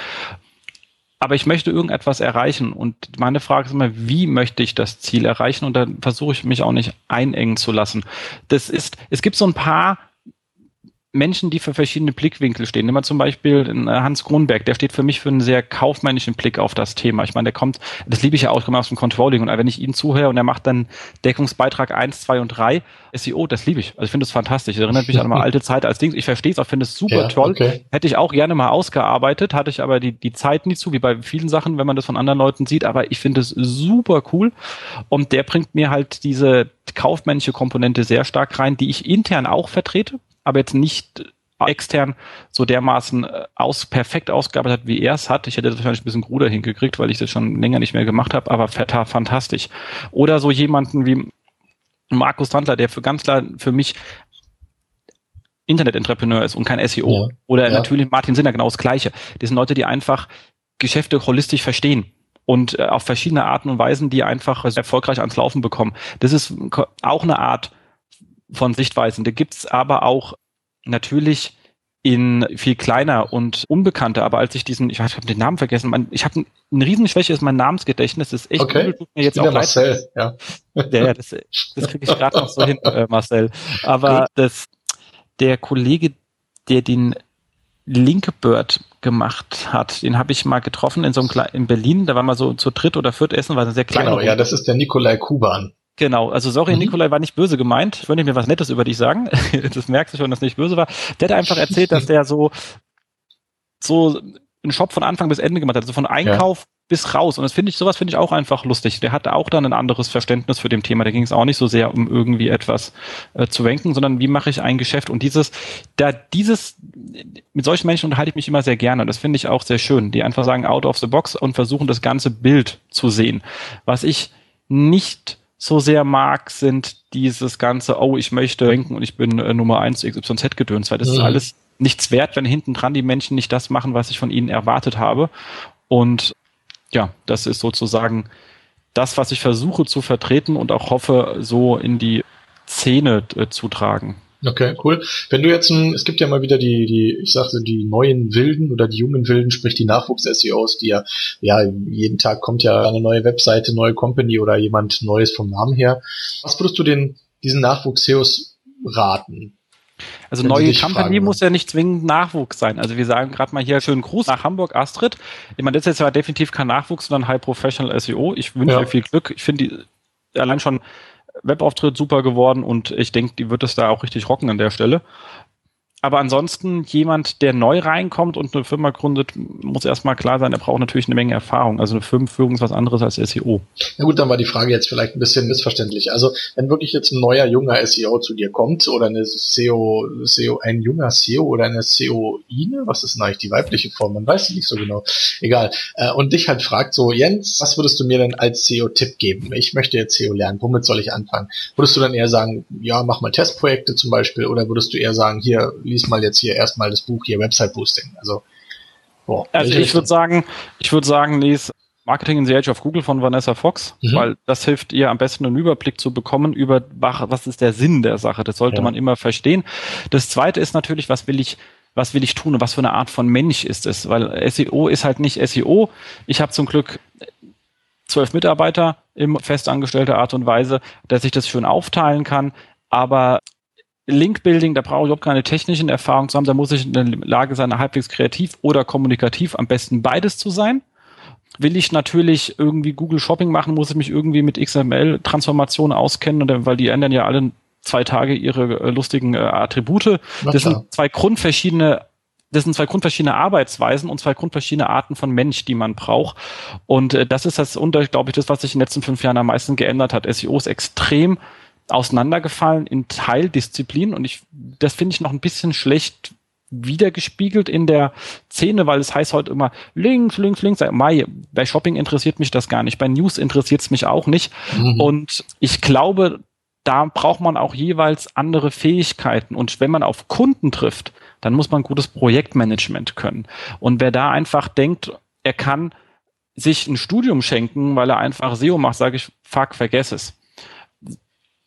aber ich möchte irgendetwas erreichen. Und meine Frage ist immer, wie möchte ich das Ziel erreichen? Und dann versuche ich mich auch nicht einengen zu lassen. Das ist, es gibt so ein paar Menschen, die für verschiedene Blickwinkel stehen. Nimm mal zum Beispiel äh, Hans Kronberg, der steht für mich für einen sehr kaufmännischen Blick auf das Thema. Ich meine, der kommt, das liebe ich ja auch aus dem Controlling. Und wenn ich ihm zuhöre und er macht dann Deckungsbeitrag eins, zwei und drei, SEO, das liebe ich. Also ich finde es fantastisch. Das erinnert mich an meine alte Zeit als Ding. Ich verstehe es auch, finde es super ja, toll. Okay. Hätte ich auch gerne mal ausgearbeitet, hatte ich aber die, die Zeit nie zu, wie bei vielen Sachen, wenn man das von anderen Leuten sieht. Aber ich finde es super cool. Und der bringt mir halt diese kaufmännische Komponente sehr stark rein, die ich intern auch vertrete aber jetzt nicht extern so dermaßen äh, aus, perfekt ausgearbeitet hat, wie er es hat. Ich hätte das wahrscheinlich ein bisschen Gruder hingekriegt, weil ich das schon länger nicht mehr gemacht habe, aber fetter, fantastisch. Oder so jemanden wie Markus Tandler, der für ganz klar für mich Internet-Entrepreneur ist und kein SEO. Ja. Oder ja. natürlich Martin Sinner, genau das Gleiche. Das sind Leute, die einfach Geschäfte holistisch verstehen und äh, auf verschiedene Arten und Weisen, die einfach erfolgreich ans Laufen bekommen. Das ist auch eine Art von Sichtweisen. Da gibt's aber auch natürlich in viel kleiner und unbekannter, aber als ich diesen, ich weiß, ich habe den Namen vergessen, mein, ich habe ein, eine Riesenschwäche ist mein Namensgedächtnis, das ist echt okay. tut mir jetzt auch Marcel, ja. Ja, ja das, das kriege ich gerade noch so hin, äh, Marcel. Aber Gut. das, der Kollege, der den Linkbird gemacht hat, den habe ich mal getroffen in so einem in Berlin, da war mal so zu dritt oder viert essen, war ein sehr kleiner. Genau, ja, das ist der Nikolai Kuban. Genau, also sorry, mhm. Nikolai war nicht böse gemeint. Ich wollte mir was Nettes über dich sagen. das merkst du schon, dass nicht böse war. Der hat einfach erzählt, dass der so, so einen Shop von Anfang bis Ende gemacht hat, also von Einkauf ja. bis raus. Und das finde ich, sowas finde ich auch einfach lustig. Der hatte auch dann ein anderes Verständnis für dem Thema. Da ging es auch nicht so sehr um irgendwie etwas äh, zu wenken, sondern wie mache ich ein Geschäft? Und dieses, da dieses, mit solchen Menschen unterhalte ich mich immer sehr gerne. Und das finde ich auch sehr schön, die einfach sagen, out of the box und versuchen das ganze Bild zu sehen. Was ich nicht so sehr mag, sind dieses ganze, oh, ich möchte denken und ich bin äh, Nummer eins XYZ gedöns, weil das mhm. ist alles nichts wert, wenn hinten dran die Menschen nicht das machen, was ich von ihnen erwartet habe. Und ja, das ist sozusagen das, was ich versuche zu vertreten und auch hoffe, so in die Szene äh, zu tragen. Okay, cool. Wenn du jetzt ein, es gibt ja mal wieder die, die, ich sagte, die neuen Wilden oder die jungen Wilden, sprich die Nachwuchs-SEOs, die ja, ja, jeden Tag kommt ja eine neue Webseite, neue Company oder jemand Neues vom Namen her. Was würdest du den, diesen Nachwuchs-SEOs raten? Also neue Company muss ja nicht zwingend Nachwuchs sein. Also wir sagen gerade mal hier schönen Gruß nach Hamburg, Astrid. Ich meine, das ist jetzt definitiv kein Nachwuchs, sondern High Professional SEO. Ich wünsche ja. viel Glück. Ich finde die allein schon Webauftritt super geworden und ich denke, die wird es da auch richtig rocken an der Stelle. Aber ansonsten jemand, der neu reinkommt und eine Firma gründet, muss erstmal klar sein, er braucht natürlich eine Menge Erfahrung. Also eine Firmenführung ist was anderes als SEO. Na gut, dann war die Frage jetzt vielleicht ein bisschen missverständlich. Also wenn wirklich jetzt ein neuer junger SEO zu dir kommt oder eine SEO, SEO, ein junger SEO oder eine SEO-Ine, was ist denn eigentlich die weibliche Form? Man weiß es nicht so genau. Egal. Äh, und dich halt fragt so, Jens, was würdest du mir denn als SEO-Tipp geben? Ich möchte jetzt SEO lernen. Womit soll ich anfangen? Würdest du dann eher sagen, ja, mach mal Testprojekte zum Beispiel oder würdest du eher sagen, hier, lies mal jetzt hier erstmal das Buch hier Website Boosting. Also, boah, also ich würde sagen, ich würde sagen, lies Marketing in the Age of Google von Vanessa Fox, mhm. weil das hilft ihr am besten einen Überblick zu bekommen über was ist der Sinn der Sache. Das sollte ja. man immer verstehen. Das zweite ist natürlich, was will ich was will ich tun und was für eine Art von Mensch ist es? Weil SEO ist halt nicht SEO. Ich habe zum Glück zwölf Mitarbeiter im festangestellter Art und Weise, dass ich das schön aufteilen kann. Aber Link-Building, da brauche ich überhaupt keine technischen Erfahrungen zu haben, da muss ich in der Lage sein, halbwegs kreativ oder kommunikativ am besten beides zu sein. Will ich natürlich irgendwie Google Shopping machen, muss ich mich irgendwie mit XML-Transformationen auskennen, weil die ändern ja alle zwei Tage ihre äh, lustigen äh, Attribute. das sind zwei grundverschiedene das sind zwei grundverschiedene Arbeitsweisen und zwei grundverschiedene Arten von Mensch, die man braucht. Und äh, das ist das, glaube ich, das, was sich in den letzten fünf Jahren am meisten geändert hat. SEO ist extrem auseinandergefallen in Teildisziplinen und ich, das finde ich noch ein bisschen schlecht wiedergespiegelt in der Szene, weil es heißt heute immer links, links, links. Mai, bei Shopping interessiert mich das gar nicht, bei News interessiert es mich auch nicht. Mhm. Und ich glaube, da braucht man auch jeweils andere Fähigkeiten. Und wenn man auf Kunden trifft, dann muss man gutes Projektmanagement können. Und wer da einfach denkt, er kann sich ein Studium schenken, weil er einfach SEO macht, sage ich, fuck, vergess es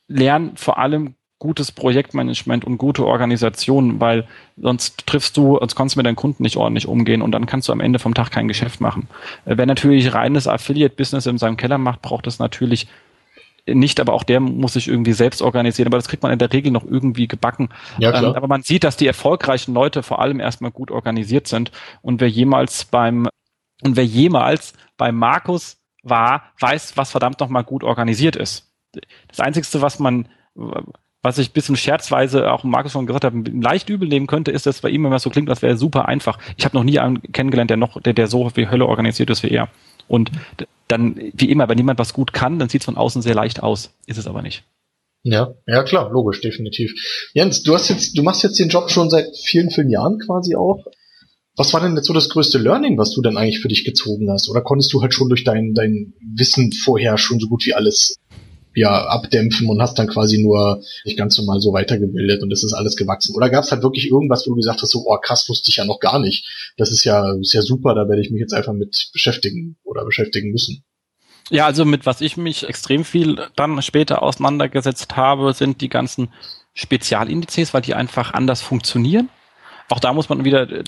lern vor allem gutes Projektmanagement und gute Organisation, weil sonst triffst du, sonst kannst du mit deinen Kunden nicht ordentlich umgehen und dann kannst du am Ende vom Tag kein Geschäft machen. Äh, wer natürlich reines Affiliate-Business in seinem Keller macht, braucht es natürlich nicht, aber auch der muss sich irgendwie selbst organisieren. Aber das kriegt man in der Regel noch irgendwie gebacken. Ja. Ähm, aber man sieht, dass die erfolgreichen Leute vor allem erstmal gut organisiert sind. Und wer jemals beim und wer jemals bei Markus war, weiß, was verdammt nochmal gut organisiert ist. Das Einzige, was man, was ich ein bisschen scherzweise auch Markus schon gesagt habe, leicht übel nehmen könnte, ist, dass bei ihm immer so klingt, als wäre super einfach. Ich habe noch nie einen kennengelernt, der noch, der, der so wie Hölle organisiert ist wie er. Und dann, wie immer, wenn jemand was gut kann, dann sieht es von außen sehr leicht aus. Ist es aber nicht. Ja, ja klar, logisch, definitiv. Jens, du hast jetzt, du machst jetzt den Job schon seit vielen, vielen Jahren quasi auch. Was war denn jetzt so das größte Learning, was du dann eigentlich für dich gezogen hast? Oder konntest du halt schon durch dein, dein Wissen vorher schon so gut wie alles ja, abdämpfen und hast dann quasi nur dich ganz normal so weitergebildet und es ist alles gewachsen? Oder gab es halt wirklich irgendwas, wo du gesagt hast, so, oh krass, wusste ich ja noch gar nicht. Das ist ja, ist ja super, da werde ich mich jetzt einfach mit beschäftigen oder beschäftigen müssen. Ja, also mit was ich mich extrem viel dann später auseinandergesetzt habe, sind die ganzen Spezialindizes, weil die einfach anders funktionieren. Auch da muss man wieder äh,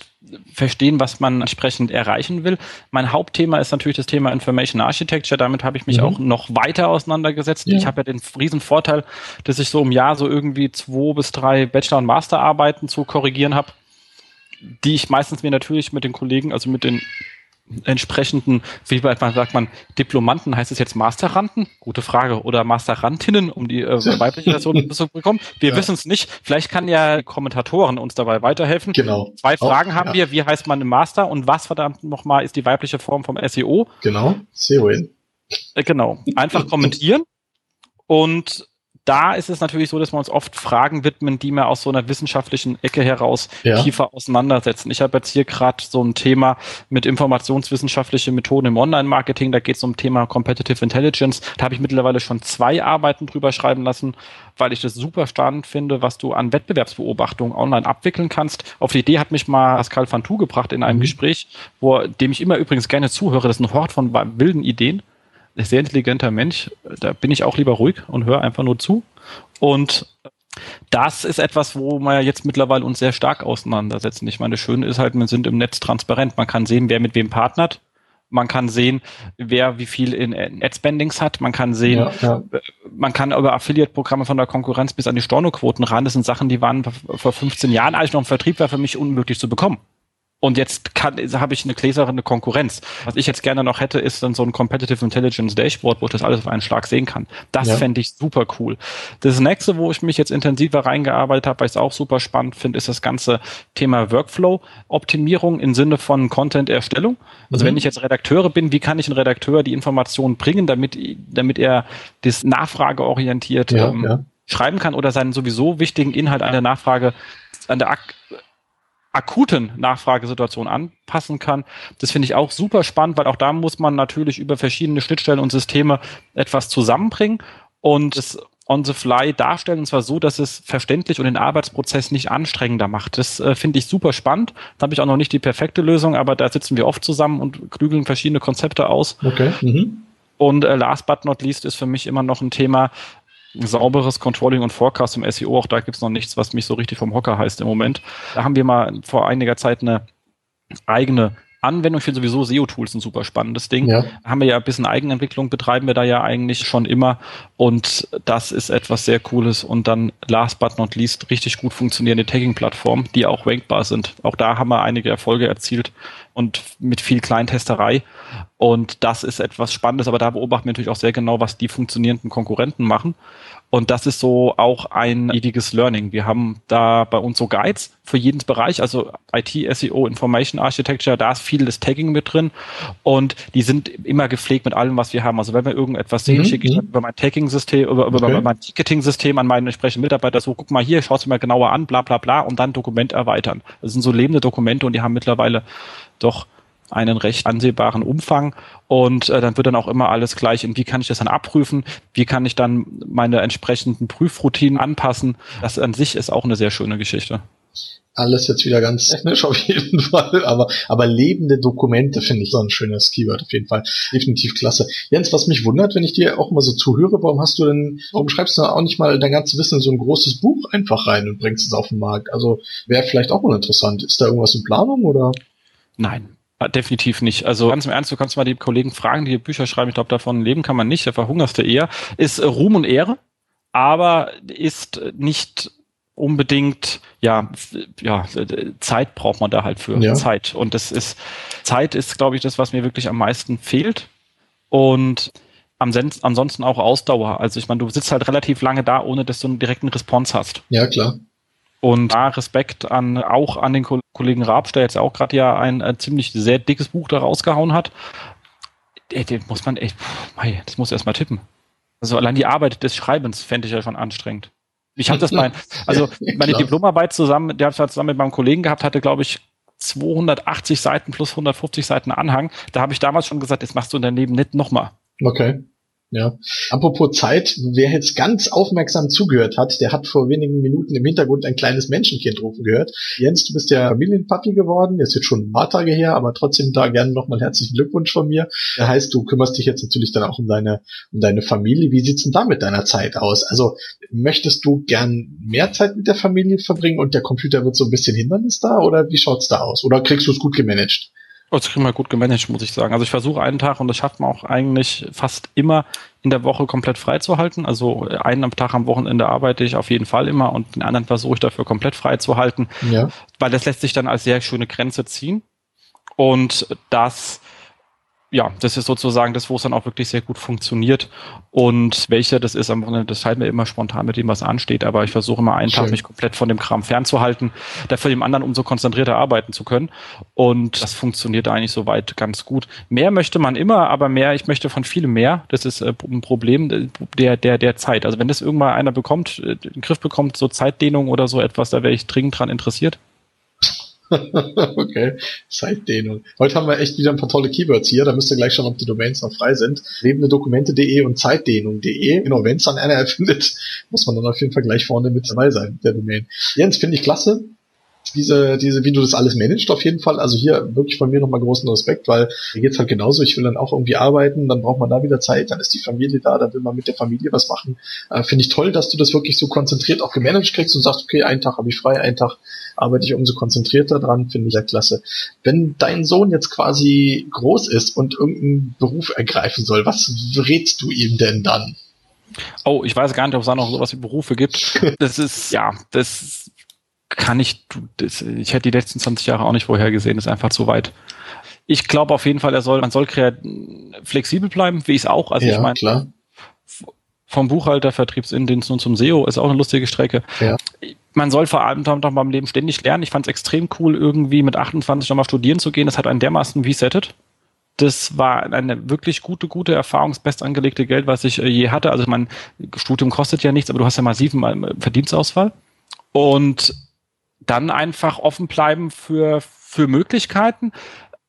verstehen, was man entsprechend erreichen will. Mein Hauptthema ist natürlich das Thema Information Architecture. Damit habe ich mich mhm. auch noch weiter auseinandergesetzt. Ja. Ich habe ja den riesen Vorteil, dass ich so im Jahr so irgendwie zwei bis drei Bachelor- und Masterarbeiten zu korrigieren habe, die ich meistens mir natürlich mit den Kollegen, also mit den entsprechenden, wie man sagt man, Diplomanten, heißt es jetzt Masteranden? Gute Frage. Oder Masterantinnen, um die äh, weibliche Version zu bekommen. Wir ja. wissen es nicht. Vielleicht kann ja Kommentatoren uns dabei weiterhelfen. Genau. Zwei Fragen Auch, haben ja. wir. Wie heißt man im Master und was verdammt nochmal ist die weibliche Form vom SEO? Genau. SEOin. Äh, genau. Einfach kommentieren. Und da ist es natürlich so, dass wir uns oft Fragen widmen, die wir aus so einer wissenschaftlichen Ecke heraus ja. tiefer auseinandersetzen. Ich habe jetzt hier gerade so ein Thema mit informationswissenschaftliche Methoden im Online-Marketing. Da geht es um Thema Competitive Intelligence. Da habe ich mittlerweile schon zwei Arbeiten drüber schreiben lassen, weil ich das super spannend finde, was du an Wettbewerbsbeobachtung online abwickeln kannst. Auf die Idee hat mich mal Pascal Fantou gebracht in einem mhm. Gespräch, wo, dem ich immer übrigens gerne zuhöre. Das ist ein Hort von wilden Ideen sehr intelligenter Mensch. Da bin ich auch lieber ruhig und höre einfach nur zu. Und das ist etwas, wo wir jetzt mittlerweile uns sehr stark auseinandersetzen. Ich meine, das Schöne ist halt, wir sind im Netz transparent. Man kann sehen, wer mit wem partnert. Man kann sehen, wer wie viel in Ad-Spendings hat. Man kann sehen, ja, ja. man kann über Affiliate-Programme von der Konkurrenz bis an die Stornoquoten ran. Das sind Sachen, die waren vor 15 Jahren, als ich noch im Vertrieb war, für mich unmöglich zu bekommen. Und jetzt kann, habe ich eine gläserne Konkurrenz. Was ich jetzt gerne noch hätte, ist dann so ein Competitive Intelligence Dashboard, wo ich das alles auf einen Schlag sehen kann. Das ja. fände ich super cool. Das nächste, wo ich mich jetzt intensiver reingearbeitet habe, weil ich es auch super spannend finde, ist das ganze Thema Workflow-Optimierung im Sinne von Content-Erstellung. Also mhm. wenn ich jetzt Redakteure bin, wie kann ich einen Redakteur die Informationen bringen, damit, damit er das nachfrageorientiert ja, ähm, ja. schreiben kann oder seinen sowieso wichtigen Inhalt an der Nachfrage an der akuten Nachfragesituation anpassen kann. Das finde ich auch super spannend, weil auch da muss man natürlich über verschiedene Schnittstellen und Systeme etwas zusammenbringen und es on the fly darstellen, und zwar so, dass es verständlich und den Arbeitsprozess nicht anstrengender macht. Das äh, finde ich super spannend. Da habe ich auch noch nicht die perfekte Lösung, aber da sitzen wir oft zusammen und klügeln verschiedene Konzepte aus. Okay. Mhm. Und äh, last but not least ist für mich immer noch ein Thema, sauberes Controlling und Forecast im SEO. Auch da gibt's noch nichts, was mich so richtig vom Hocker heißt im Moment. Da haben wir mal vor einiger Zeit eine eigene Anwendung. Ich finde sowieso SEO-Tools ein super spannendes Ding. Ja. Haben wir ja ein bisschen Eigenentwicklung, betreiben wir da ja eigentlich schon immer. Und das ist etwas sehr Cooles. Und dann last but not least richtig gut funktionierende Tagging-Plattformen, die auch rankbar sind. Auch da haben wir einige Erfolge erzielt und mit viel Kleintesterei. Und das ist etwas Spannendes, aber da beobachten wir natürlich auch sehr genau, was die funktionierenden Konkurrenten machen. Und das ist so auch ein ewiges Learning. Wir haben da bei uns so Guides für jeden Bereich, also IT, SEO, Information Architecture, da ist viel das Tagging mit drin und die sind immer gepflegt mit allem, was wir haben. Also wenn wir irgendetwas sehen, mhm. schicke ich mhm. über mein Tagging-System, über, über okay. mein Ticketing-System an meinen entsprechenden Mitarbeiter so, guck mal hier, schau es mir genauer an, bla bla bla und dann Dokument erweitern. Das sind so lebende Dokumente und die haben mittlerweile doch einen recht ansehbaren Umfang und äh, dann wird dann auch immer alles gleich in wie kann ich das dann abprüfen, wie kann ich dann meine entsprechenden Prüfroutinen anpassen. Das an sich ist auch eine sehr schöne Geschichte. Alles jetzt wieder ganz technisch auf jeden Fall, aber, aber lebende Dokumente finde ich so ein schönes Keyword auf jeden Fall. Definitiv klasse. Jens, was mich wundert, wenn ich dir auch mal so zuhöre, warum hast du denn, warum schreibst du auch nicht mal dein ganzes Wissen in so ein großes Buch einfach rein und bringst es auf den Markt? Also wäre vielleicht auch mal interessant. Ist da irgendwas in Planung oder? Nein, Ah, definitiv nicht. Also ganz im Ernst, du kannst mal die Kollegen fragen, die Bücher schreiben. Ich glaube, davon leben kann man nicht. Da verhungerst du eher. Ist äh, Ruhm und Ehre, aber ist nicht unbedingt, ja, ja, Zeit braucht man da halt für ja. Zeit. Und das ist, Zeit ist, glaube ich, das, was mir wirklich am meisten fehlt. Und ansonsten auch Ausdauer. Also ich meine, du sitzt halt relativ lange da, ohne dass du einen direkten Response hast. Ja, klar. Und da Respekt an auch an den Kollegen Raab, der jetzt auch gerade ja ein, ein, ziemlich sehr dickes Buch da rausgehauen hat. Den muss man echt, mei, das muss erst mal tippen. Also allein die Arbeit des Schreibens fände ich ja schon anstrengend. Ich habe das mein, also meine Diplomarbeit zusammen, die habe ich zusammen mit meinem Kollegen gehabt, hatte glaube ich 280 Seiten plus 150 Seiten Anhang. Da habe ich damals schon gesagt, jetzt machst du daneben nicht nochmal. Okay. Ja. Apropos Zeit, wer jetzt ganz aufmerksam zugehört hat, der hat vor wenigen Minuten im Hintergrund ein kleines Menschenkind rufen gehört. Jens, du bist ja Familienpapi geworden, ist jetzt schon ein paar Tage her, aber trotzdem da gerne nochmal herzlichen Glückwunsch von mir. Das heißt, du kümmerst dich jetzt natürlich dann auch um deine, um deine Familie. Wie sieht's denn da mit deiner Zeit aus? Also, möchtest du gern mehr Zeit mit der Familie verbringen und der Computer wird so ein bisschen Hindernis da oder wie schaut's da aus? Oder kriegst du es gut gemanagt? Oh, das kriegen wir gut gemanagt, muss ich sagen. Also ich versuche einen Tag und das schafft man auch eigentlich fast immer in der Woche komplett freizuhalten. Also einen Tag am Wochenende arbeite ich auf jeden Fall immer und den anderen versuche ich dafür komplett freizuhalten, ja. weil das lässt sich dann als sehr schöne Grenze ziehen. Und das ja, das ist sozusagen das, wo es dann auch wirklich sehr gut funktioniert. Und welcher das ist, am Wochenende, das halt mir immer spontan mit dem, was ansteht. Aber ich versuche immer einen Schön. Tag mich komplett von dem Kram fernzuhalten, dafür dem anderen umso konzentrierter arbeiten zu können. Und das funktioniert eigentlich soweit ganz gut. Mehr möchte man immer, aber mehr, ich möchte von vielem mehr. Das ist äh, ein Problem der, der, der Zeit. Also wenn das irgendwann einer bekommt, äh, in den Griff bekommt, so Zeitdehnung oder so etwas, da wäre ich dringend dran interessiert. okay, Zeitdehnung. Heute haben wir echt wieder ein paar tolle Keywords hier. Da müsst ihr gleich schauen, ob die Domains noch frei sind. Lebendedokumente.de und Zeitdehnung.de. Genau, wenn es dann einer erfindet, muss man dann auf jeden Fall gleich vorne mit dabei sein, der Domain. Jens, finde ich klasse diese, diese, wie du das alles managst auf jeden Fall. Also hier wirklich von mir nochmal großen Respekt, weil mir geht's halt genauso. Ich will dann auch irgendwie arbeiten, dann braucht man da wieder Zeit, dann ist die Familie da, dann will man mit der Familie was machen. Äh, Finde ich toll, dass du das wirklich so konzentriert auch gemanagt kriegst und sagst, okay, einen Tag habe ich frei, einen Tag arbeite ich umso konzentrierter dran, finde ich ja klasse. Wenn dein Sohn jetzt quasi groß ist und irgendeinen Beruf ergreifen soll, was rätst du ihm denn dann? Oh, ich weiß gar nicht, ob es da noch sowas wie Berufe gibt. Das ist, ja, das kann ich, das, ich hätte die letzten 20 Jahre auch nicht vorhergesehen, ist einfach zu weit. Ich glaube auf jeden Fall, er soll, man soll flexibel bleiben, wie ich es auch. Also ja, ich meine, klar. vom Buchhalter, Vertriebsindienst und zum SEO ist auch eine lustige Strecke. Ja. Man soll vor allem doch beim Leben ständig lernen. Ich fand es extrem cool, irgendwie mit 28 nochmal studieren zu gehen. Das hat einen dermaßen resettet. Das war eine wirklich gute, gute Erfahrung, das best angelegte Geld, was ich äh, je hatte. Also mein Studium kostet ja nichts, aber du hast ja massiven äh, Verdienstausfall. Und dann einfach offen bleiben für, für Möglichkeiten.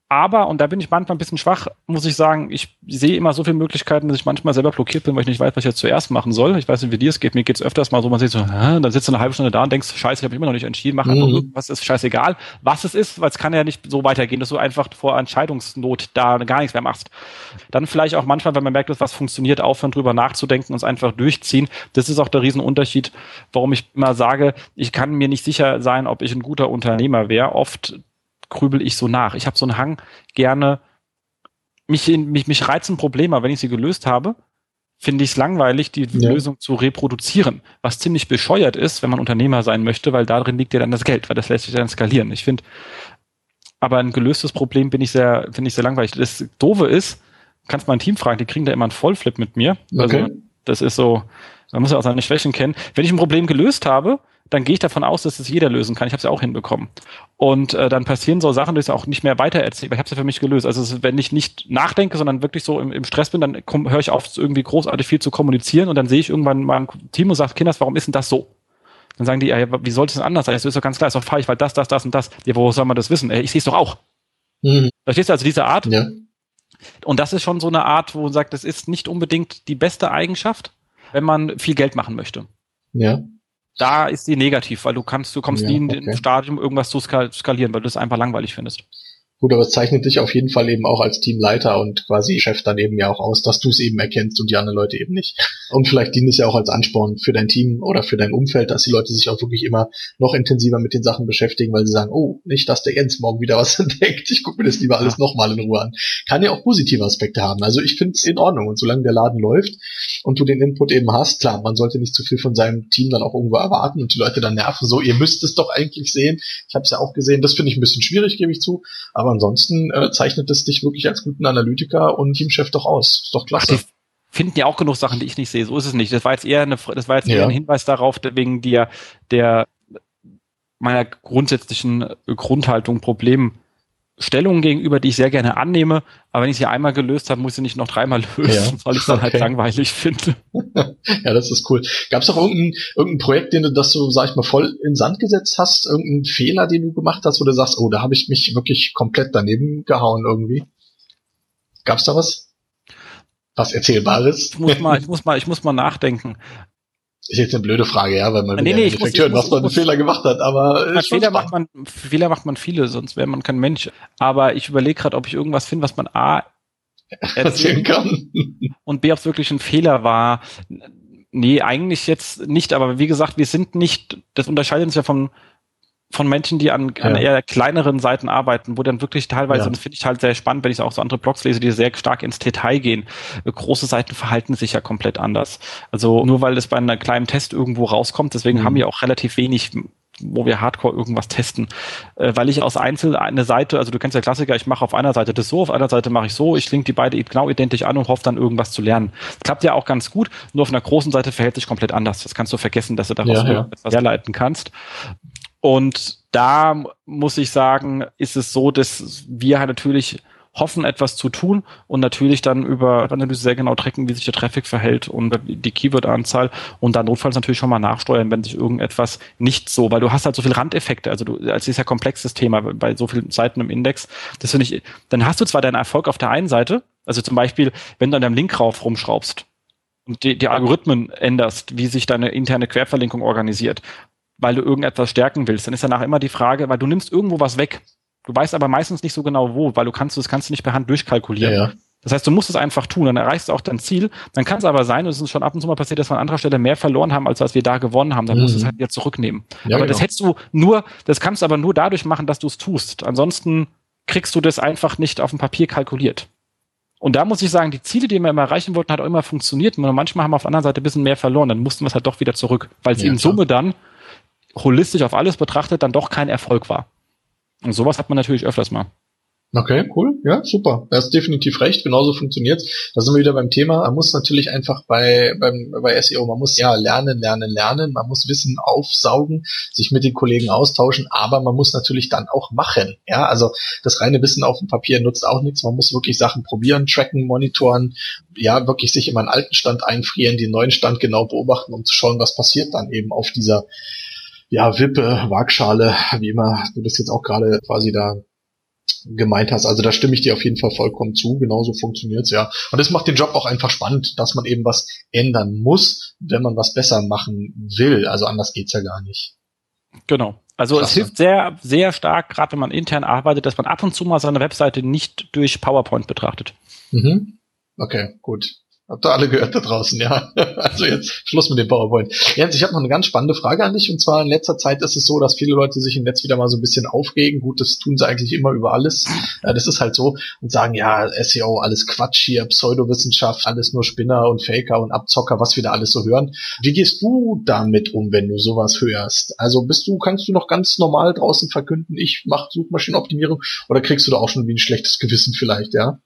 Aber, und da bin ich manchmal ein bisschen schwach, muss ich sagen, ich sehe immer so viele Möglichkeiten, dass ich manchmal selber blockiert bin, weil ich nicht weiß, was ich jetzt zuerst machen soll. Ich weiß nicht, wie dir es geht. Mir geht es öfters mal so, man sieht so, Hä? dann sitzt du eine halbe Stunde da und denkst, scheiße, ich habe immer noch nicht entschieden, mach einfach mhm. irgendwas, ist scheißegal, was es ist, weil es kann ja nicht so weitergehen, dass du einfach vor Entscheidungsnot da gar nichts mehr machst. Dann vielleicht auch manchmal, wenn man merkt, dass was funktioniert, aufhören, drüber nachzudenken und es einfach durchziehen. Das ist auch der Riesenunterschied, warum ich immer sage, ich kann mir nicht sicher sein, ob ich ein guter Unternehmer wäre. Oft grübel ich so nach. Ich habe so einen Hang, gerne mich, in, mich, mich reizen Probleme, aber wenn ich sie gelöst habe, finde ich es langweilig, die ja. Lösung zu reproduzieren. Was ziemlich bescheuert ist, wenn man Unternehmer sein möchte, weil darin liegt ja dann das Geld, weil das lässt sich dann skalieren. Ich finde, aber ein gelöstes Problem bin ich sehr, finde ich sehr langweilig. Das Doofe ist, kannst mein Team fragen, die kriegen da immer einen Vollflip mit mir. Okay. Also, das ist so, man muss ja auch seine Schwächen kennen. Wenn ich ein Problem gelöst habe, dann gehe ich davon aus, dass es jeder lösen kann. Ich habe es ja auch hinbekommen. Und äh, dann passieren so Sachen, die ich auch nicht mehr weitererzähle, weil ich habe es ja für mich gelöst. Also wenn ich nicht nachdenke, sondern wirklich so im, im Stress bin, dann höre ich auf, irgendwie großartig viel zu kommunizieren und dann sehe ich irgendwann mein Team und sage, Kinders, warum ist denn das so? Dann sagen die, ja, wie sollte es denn anders sein? Das ist doch ganz klar, ist doch falsch, weil das, das, das und das. Ja, wo soll man das wissen? Ich sehe es doch auch. Mhm. Verstehst du also diese Art? Ja. Und das ist schon so eine Art, wo man sagt, das ist nicht unbedingt die beste Eigenschaft, wenn man viel Geld machen möchte. Ja da ist sie negativ, weil du kannst, du kommst ja, nie in okay. den Stadium, irgendwas zu skalieren, weil du es einfach langweilig findest. Gut, aber es zeichnet dich auf jeden Fall eben auch als Teamleiter und quasi Chef dann eben ja auch aus, dass du es eben erkennst und die anderen Leute eben nicht. Und vielleicht dient es ja auch als Ansporn für dein Team oder für dein Umfeld, dass die Leute sich auch wirklich immer noch intensiver mit den Sachen beschäftigen, weil sie sagen, oh, nicht, dass der Jens morgen wieder was entdeckt. Ich gucke mir das lieber alles nochmal in Ruhe an. Kann ja auch positive Aspekte haben. Also ich finde es in Ordnung. Und solange der Laden läuft und du den Input eben hast, klar, man sollte nicht zu viel von seinem Team dann auch irgendwo erwarten und die Leute dann nerven. So, ihr müsst es doch eigentlich sehen. Ich habe es ja auch gesehen. Das finde ich ein bisschen schwierig, gebe ich zu. Aber ansonsten äh, zeichnet es dich wirklich als guten Analytiker und Teamchef doch aus. Ist doch klasse. Ach, finden ja auch genug Sachen, die ich nicht sehe. So ist es nicht. Das war jetzt eher eine, das war jetzt eher ein Hinweis darauf, wegen der, der meiner grundsätzlichen Grundhaltung Problem Stellungen gegenüber, die ich sehr gerne annehme, aber wenn ich sie einmal gelöst habe, muss ich sie nicht noch dreimal lösen, ja. weil ich es dann halt okay. halt langweilig finde. ja, das ist cool. Gab es auch irgendein, irgendein Projekt, den du das so, sag ich mal, voll in Sand gesetzt hast? Irgendeinen Fehler, den du gemacht hast, wo du sagst, oh, da habe ich mich wirklich komplett daneben gehauen irgendwie? Gab's da was? Was Erzählbares? Ich muss mal, ich muss mal, ich muss mal nachdenken. Ist jetzt eine blöde Frage, ja, weil man nee, nee, ich muss, hören, was man einen Fehler gemacht hat, aber Fehler macht man Fehler macht man viele, sonst wäre man kein Mensch. Aber ich überlege gerade, ob ich irgendwas finde, was man A erzählen kann und B, ob es wirklich ein Fehler war. Nee, eigentlich jetzt nicht, aber wie gesagt, wir sind nicht, das unterscheidet uns ja von von Menschen, die an, an eher kleineren Seiten arbeiten, wo dann wirklich teilweise, ja. und das finde ich halt sehr spannend, wenn ich auch so andere Blogs lese, die sehr stark ins Detail gehen. Große Seiten verhalten sich ja komplett anders. Also nur weil das bei einem kleinen Test irgendwo rauskommt, deswegen mhm. haben wir auch relativ wenig wo wir hardcore irgendwas testen. Äh, weil ich aus Einzel eine Seite, also du kennst ja Klassiker, ich mache auf einer Seite das so, auf einer Seite mache ich so, ich link die beide genau identisch an und hoffe dann irgendwas zu lernen. Das klappt ja auch ganz gut, nur auf einer großen Seite verhält sich komplett anders. Das kannst du vergessen, dass du daraus ja, ja. etwas herleiten kannst. Und da muss ich sagen, ist es so, dass wir halt natürlich hoffen, etwas zu tun und natürlich dann über Analyse sehr genau tracken, wie sich der Traffic verhält und die Keyword-Anzahl und dann notfalls natürlich schon mal nachsteuern, wenn sich irgendetwas nicht so, weil du hast halt so viele Randeffekte, also du, als ist ja komplexes Thema bei so vielen Seiten im Index, das finde ich, dann hast du zwar deinen Erfolg auf der einen Seite, also zum Beispiel, wenn du an deinem Link rauf rumschraubst und die, die Algorithmen änderst, wie sich deine interne Querverlinkung organisiert, weil du irgendetwas stärken willst, dann ist danach immer die Frage, weil du nimmst irgendwo was weg. Du weißt aber meistens nicht so genau wo, weil du kannst das kannst du nicht per Hand durchkalkulieren. Ja, ja. Das heißt, du musst es einfach tun, dann erreichst du auch dein Ziel. Dann kann es aber sein, und es ist schon ab und zu mal passiert, dass wir an anderer Stelle mehr verloren haben, als was wir da gewonnen haben. Dann mhm. musst du es halt wieder zurücknehmen. Ja, aber genau. das hättest du nur, das kannst du aber nur dadurch machen, dass du es tust. Ansonsten kriegst du das einfach nicht auf dem Papier kalkuliert. Und da muss ich sagen, die Ziele, die wir immer erreichen wollten, hat auch immer funktioniert. Nur manchmal haben wir auf der anderen Seite ein bisschen mehr verloren. Dann mussten wir es halt doch wieder zurück, weil es ja, in Summe dann holistisch auf alles betrachtet dann doch kein Erfolg war. Und sowas hat man natürlich öfters mal. Okay, cool. Ja, super. Du hast definitiv recht. Genauso funktioniert's. Da sind wir wieder beim Thema. Man muss natürlich einfach bei, beim, bei SEO, man muss ja lernen, lernen, lernen. Man muss Wissen aufsaugen, sich mit den Kollegen austauschen, aber man muss natürlich dann auch machen. Ja, also das reine Wissen auf dem Papier nutzt auch nichts. Man muss wirklich Sachen probieren, tracken, monitoren, ja, wirklich sich immer einen alten Stand einfrieren, den neuen Stand genau beobachten, um zu schauen, was passiert dann eben auf dieser ja, Wippe, Waagschale, wie immer du das jetzt auch gerade quasi da gemeint hast. Also da stimme ich dir auf jeden Fall vollkommen zu. Genauso funktioniert's ja. Und es macht den Job auch einfach spannend, dass man eben was ändern muss, wenn man was besser machen will. Also anders geht's ja gar nicht. Genau. Also Klasse. es hilft sehr, sehr stark, gerade wenn man intern arbeitet, dass man ab und zu mal seine Webseite nicht durch PowerPoint betrachtet. Mhm. Okay, gut. Habt ihr alle gehört da draußen, ja. Also jetzt Schluss mit dem PowerPoint. Jens, ich habe noch eine ganz spannende Frage an dich. Und zwar in letzter Zeit ist es so, dass viele Leute sich im Netz wieder mal so ein bisschen aufregen. Gut, das tun sie eigentlich immer über alles. Ja, das ist halt so. Und sagen, ja, SEO, alles Quatsch hier, Pseudowissenschaft, alles nur Spinner und Faker und Abzocker, was wir da alles so hören. Wie gehst du damit um, wenn du sowas hörst? Also bist du, kannst du noch ganz normal draußen verkünden, ich mache Suchmaschinenoptimierung oder kriegst du da auch schon wie ein schlechtes Gewissen vielleicht, ja?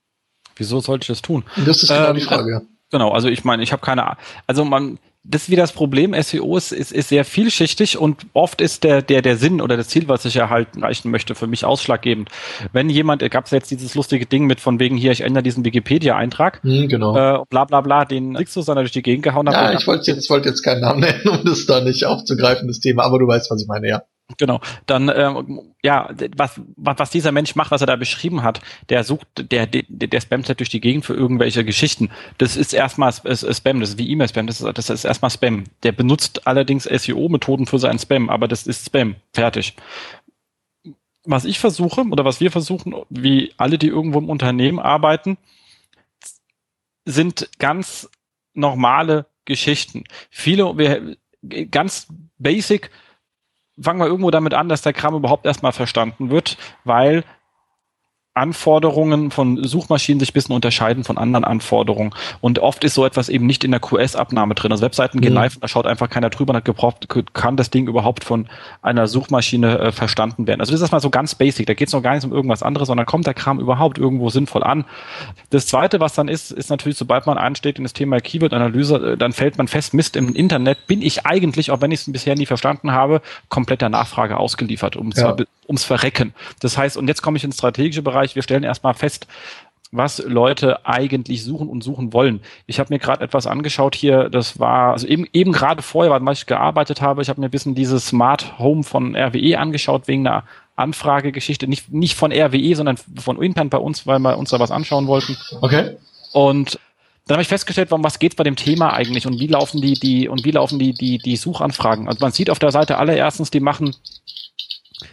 Wieso sollte ich das tun? Das ist genau ähm, die Frage. Genau, also ich meine, ich habe keine, also man, das ist wie das Problem, SEO ist, ist, ist sehr vielschichtig und oft ist der, der, der Sinn oder das Ziel, was ich erhalten erreichen möchte, für mich ausschlaggebend. Wenn jemand, gab es jetzt dieses lustige Ding mit von wegen hier, ich ändere diesen Wikipedia-Eintrag, hm, genau. äh, bla bla bla, den Sixus-Sander durch die Gegend gehauen hat. Ja, ich wollte jetzt, wollte jetzt keinen Namen nennen, um das da nicht aufzugreifen, das Thema, aber du weißt, was ich meine, ja. Genau. Dann ähm, ja, was, was dieser Mensch macht, was er da beschrieben hat, der sucht, der der, der spammt halt durch die Gegend für irgendwelche Geschichten. Das ist erstmal Spam, das ist wie E-Mail-Spam, das ist, das ist erstmal Spam. Der benutzt allerdings SEO-Methoden für seinen Spam, aber das ist Spam. Fertig. was ich versuche oder was wir versuchen, wie alle, die irgendwo im Unternehmen arbeiten, sind ganz normale Geschichten. Viele, wir, ganz basic, fangen wir irgendwo damit an, dass der Kram überhaupt erstmal verstanden wird, weil Anforderungen von Suchmaschinen sich ein bisschen unterscheiden von anderen Anforderungen. Und oft ist so etwas eben nicht in der QS-Abnahme drin. Also Webseiten gehen mhm. live, da schaut einfach keiner drüber und hat gebraucht, kann das Ding überhaupt von einer Suchmaschine äh, verstanden werden. Also das ist mal so ganz basic. Da geht es noch gar nicht um irgendwas anderes, sondern kommt der Kram überhaupt irgendwo sinnvoll an. Das zweite, was dann ist, ist natürlich, sobald man einsteht in das Thema Keyword-Analyse, äh, dann fällt man fest, Mist, im Internet bin ich eigentlich, auch wenn ich es bisher nie verstanden habe, komplett der Nachfrage ausgeliefert, um ja. Ums Verrecken. Das heißt, und jetzt komme ich ins strategische Bereich. Wir stellen erstmal fest, was Leute eigentlich suchen und suchen wollen. Ich habe mir gerade etwas angeschaut hier, das war, also eben, eben gerade vorher, weil ich gearbeitet habe, ich habe mir ein bisschen dieses Smart Home von RWE angeschaut, wegen einer Anfragegeschichte, nicht, nicht von RWE, sondern von Inpan bei uns, weil wir uns da was anschauen wollten. Okay. Und dann habe ich festgestellt, warum was geht bei dem Thema eigentlich und wie laufen die, die, und wie laufen die, die, die Suchanfragen. Also man sieht auf der Seite allererstens, die machen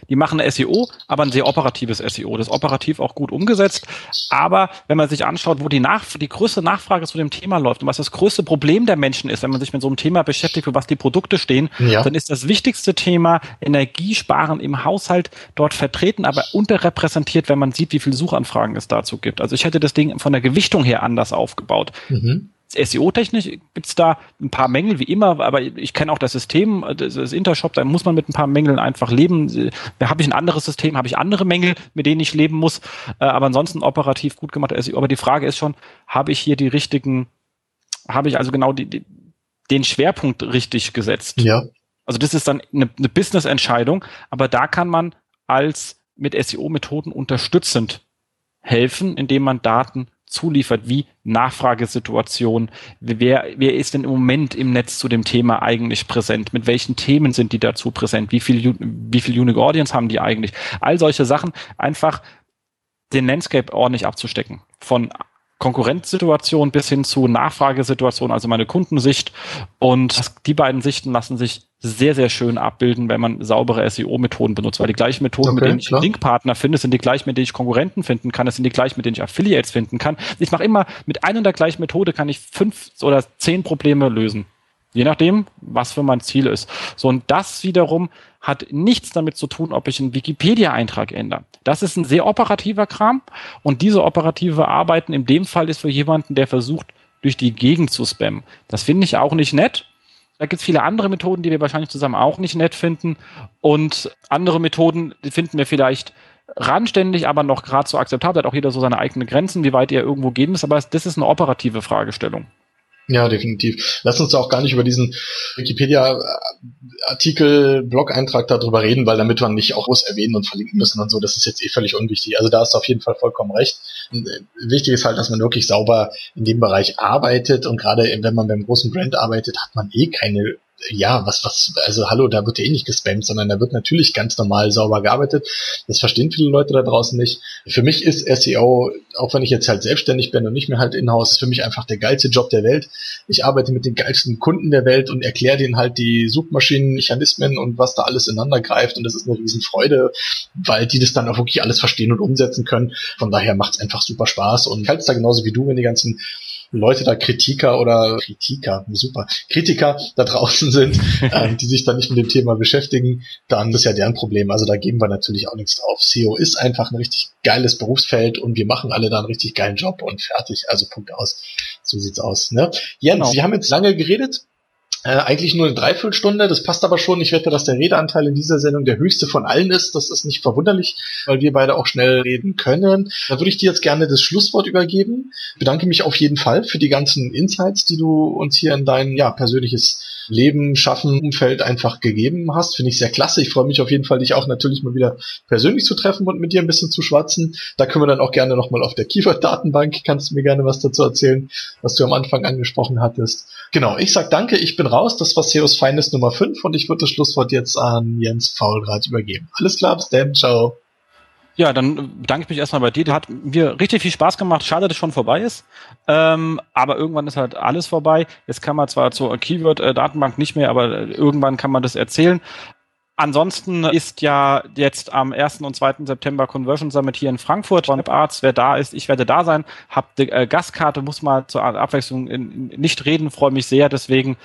die machen SEO, aber ein sehr operatives SEO. Das ist operativ auch gut umgesetzt. Aber wenn man sich anschaut, wo die, Nach die größte Nachfrage zu dem Thema läuft und was das größte Problem der Menschen ist, wenn man sich mit so einem Thema beschäftigt, für was die Produkte stehen, ja. dann ist das wichtigste Thema Energiesparen im Haushalt dort vertreten, aber unterrepräsentiert, wenn man sieht, wie viele Suchanfragen es dazu gibt. Also ich hätte das Ding von der Gewichtung her anders aufgebaut. Mhm. SEO-technisch gibt's da ein paar Mängel, wie immer, aber ich kenne auch das System, das, das Intershop, da muss man mit ein paar Mängeln einfach leben. Da habe ich ein anderes System, habe ich andere Mängel, mit denen ich leben muss, äh, aber ansonsten operativ gut gemacht SEO. Aber die Frage ist schon, habe ich hier die richtigen, habe ich also genau die, die, den Schwerpunkt richtig gesetzt? Ja. Also das ist dann eine, eine Business-Entscheidung, aber da kann man als mit SEO-Methoden unterstützend helfen, indem man Daten zuliefert, wie Nachfragesituation, wer, wer ist denn im Moment im Netz zu dem Thema eigentlich präsent, mit welchen Themen sind die dazu präsent, wie viel, wie viel Unique Audience haben die eigentlich, all solche Sachen, einfach den Landscape ordentlich abzustecken. Von Konkurrenzsituation bis hin zu Nachfragesituation, also meine Kundensicht. Und die beiden Sichten lassen sich sehr, sehr schön abbilden, wenn man saubere SEO-Methoden benutzt, weil die gleichen Methoden, okay, mit denen ich klar. Linkpartner finde, sind die gleichen, mit denen ich Konkurrenten finden kann, das sind die gleichen, mit denen ich Affiliates finden kann. Ich mache immer mit einer der gleichen Methode kann ich fünf oder zehn Probleme lösen. Je nachdem, was für mein Ziel ist. So, und das wiederum hat nichts damit zu tun, ob ich einen Wikipedia-Eintrag ändere. Das ist ein sehr operativer Kram und diese operative Arbeiten in dem Fall ist für jemanden, der versucht, durch die Gegend zu spammen. Das finde ich auch nicht nett. Da gibt es viele andere Methoden, die wir wahrscheinlich zusammen auch nicht nett finden. Und andere Methoden, finden wir vielleicht randständig, aber noch gerade so akzeptabel. Hat auch jeder so seine eigenen Grenzen, wie weit er irgendwo gehen muss. Aber das ist eine operative Fragestellung. Ja, definitiv. Lass uns auch gar nicht über diesen Wikipedia-Artikel, Blog-Eintrag darüber reden, weil damit wir nicht auch groß erwähnen und verlinken müssen und so. Das ist jetzt eh völlig unwichtig. Also da hast du auf jeden Fall vollkommen recht. Äh, wichtig ist halt, dass man wirklich sauber in dem Bereich arbeitet und gerade wenn man beim großen Brand arbeitet, hat man eh keine ja, was, was, also hallo, da wird ja eh nicht gespammt, sondern da wird natürlich ganz normal sauber gearbeitet. Das verstehen viele Leute da draußen nicht. Für mich ist SEO, auch wenn ich jetzt halt selbstständig bin und nicht mehr halt in-house, für mich einfach der geilste Job der Welt. Ich arbeite mit den geilsten Kunden der Welt und erkläre denen halt die Suchmaschinenmechanismen und was da alles ineinander greift und das ist eine Riesenfreude, weil die das dann auch wirklich alles verstehen und umsetzen können. Von daher macht es einfach super Spaß und ich halte es da genauso wie du, wenn die ganzen Leute da Kritiker oder Kritiker, super, Kritiker da draußen sind, ähm, die sich dann nicht mit dem Thema beschäftigen, dann ist ja deren Problem. Also da geben wir natürlich auch nichts drauf. SEO ist einfach ein richtig geiles Berufsfeld und wir machen alle da einen richtig geilen Job und fertig. Also Punkt aus. So sieht's aus. Ne? Jens, genau. wir haben jetzt lange geredet. Äh, eigentlich nur eine Dreiviertelstunde, das passt aber schon. Ich wette, dass der Redeanteil in dieser Sendung der höchste von allen ist. Das ist nicht verwunderlich, weil wir beide auch schnell reden können. Da würde ich dir jetzt gerne das Schlusswort übergeben. Bedanke mich auf jeden Fall für die ganzen Insights, die du uns hier in dein ja, persönliches Leben, Schaffen, Umfeld einfach gegeben hast. Finde ich sehr klasse. Ich freue mich auf jeden Fall, dich auch natürlich mal wieder persönlich zu treffen und mit dir ein bisschen zu schwatzen. Da können wir dann auch gerne nochmal auf der Keyword-Datenbank. Kannst du mir gerne was dazu erzählen, was du am Anfang angesprochen hattest. Genau, ich sag danke, ich bin raus. Das war SEOs Feines Nummer 5 und ich würde das Schlusswort jetzt an Jens Faulrad übergeben. Alles klar, bis dann, ciao. Ja, dann bedanke ich mich erstmal bei dir. Der hat mir richtig viel Spaß gemacht. Schade, dass es schon vorbei ist. Ähm, aber irgendwann ist halt alles vorbei. Jetzt kann man zwar zur Keyword-Datenbank nicht mehr, aber irgendwann kann man das erzählen. Ansonsten ist ja jetzt am 1. und 2. September Conversion Summit hier in Frankfurt von Arts. Wer da ist, ich werde da sein. Hab die äh, Gastkarte, muss mal zur Abwechslung nicht reden, freue mich sehr. Deswegen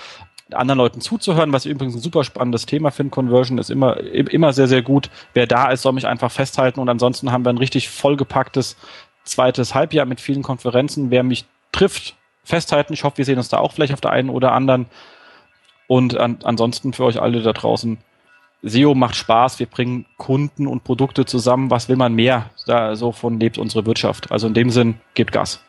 anderen Leuten zuzuhören, was ich übrigens ein super spannendes Thema finde. Conversion ist immer, immer sehr, sehr gut. Wer da ist, soll mich einfach festhalten. Und ansonsten haben wir ein richtig vollgepacktes zweites Halbjahr mit vielen Konferenzen. Wer mich trifft, festhalten. Ich hoffe, wir sehen uns da auch vielleicht auf der einen oder anderen. Und an, ansonsten für euch alle da draußen, SEO macht Spaß, wir bringen Kunden und Produkte zusammen. Was will man mehr? Da, so von lebt unsere Wirtschaft. Also in dem Sinn, gebt Gas.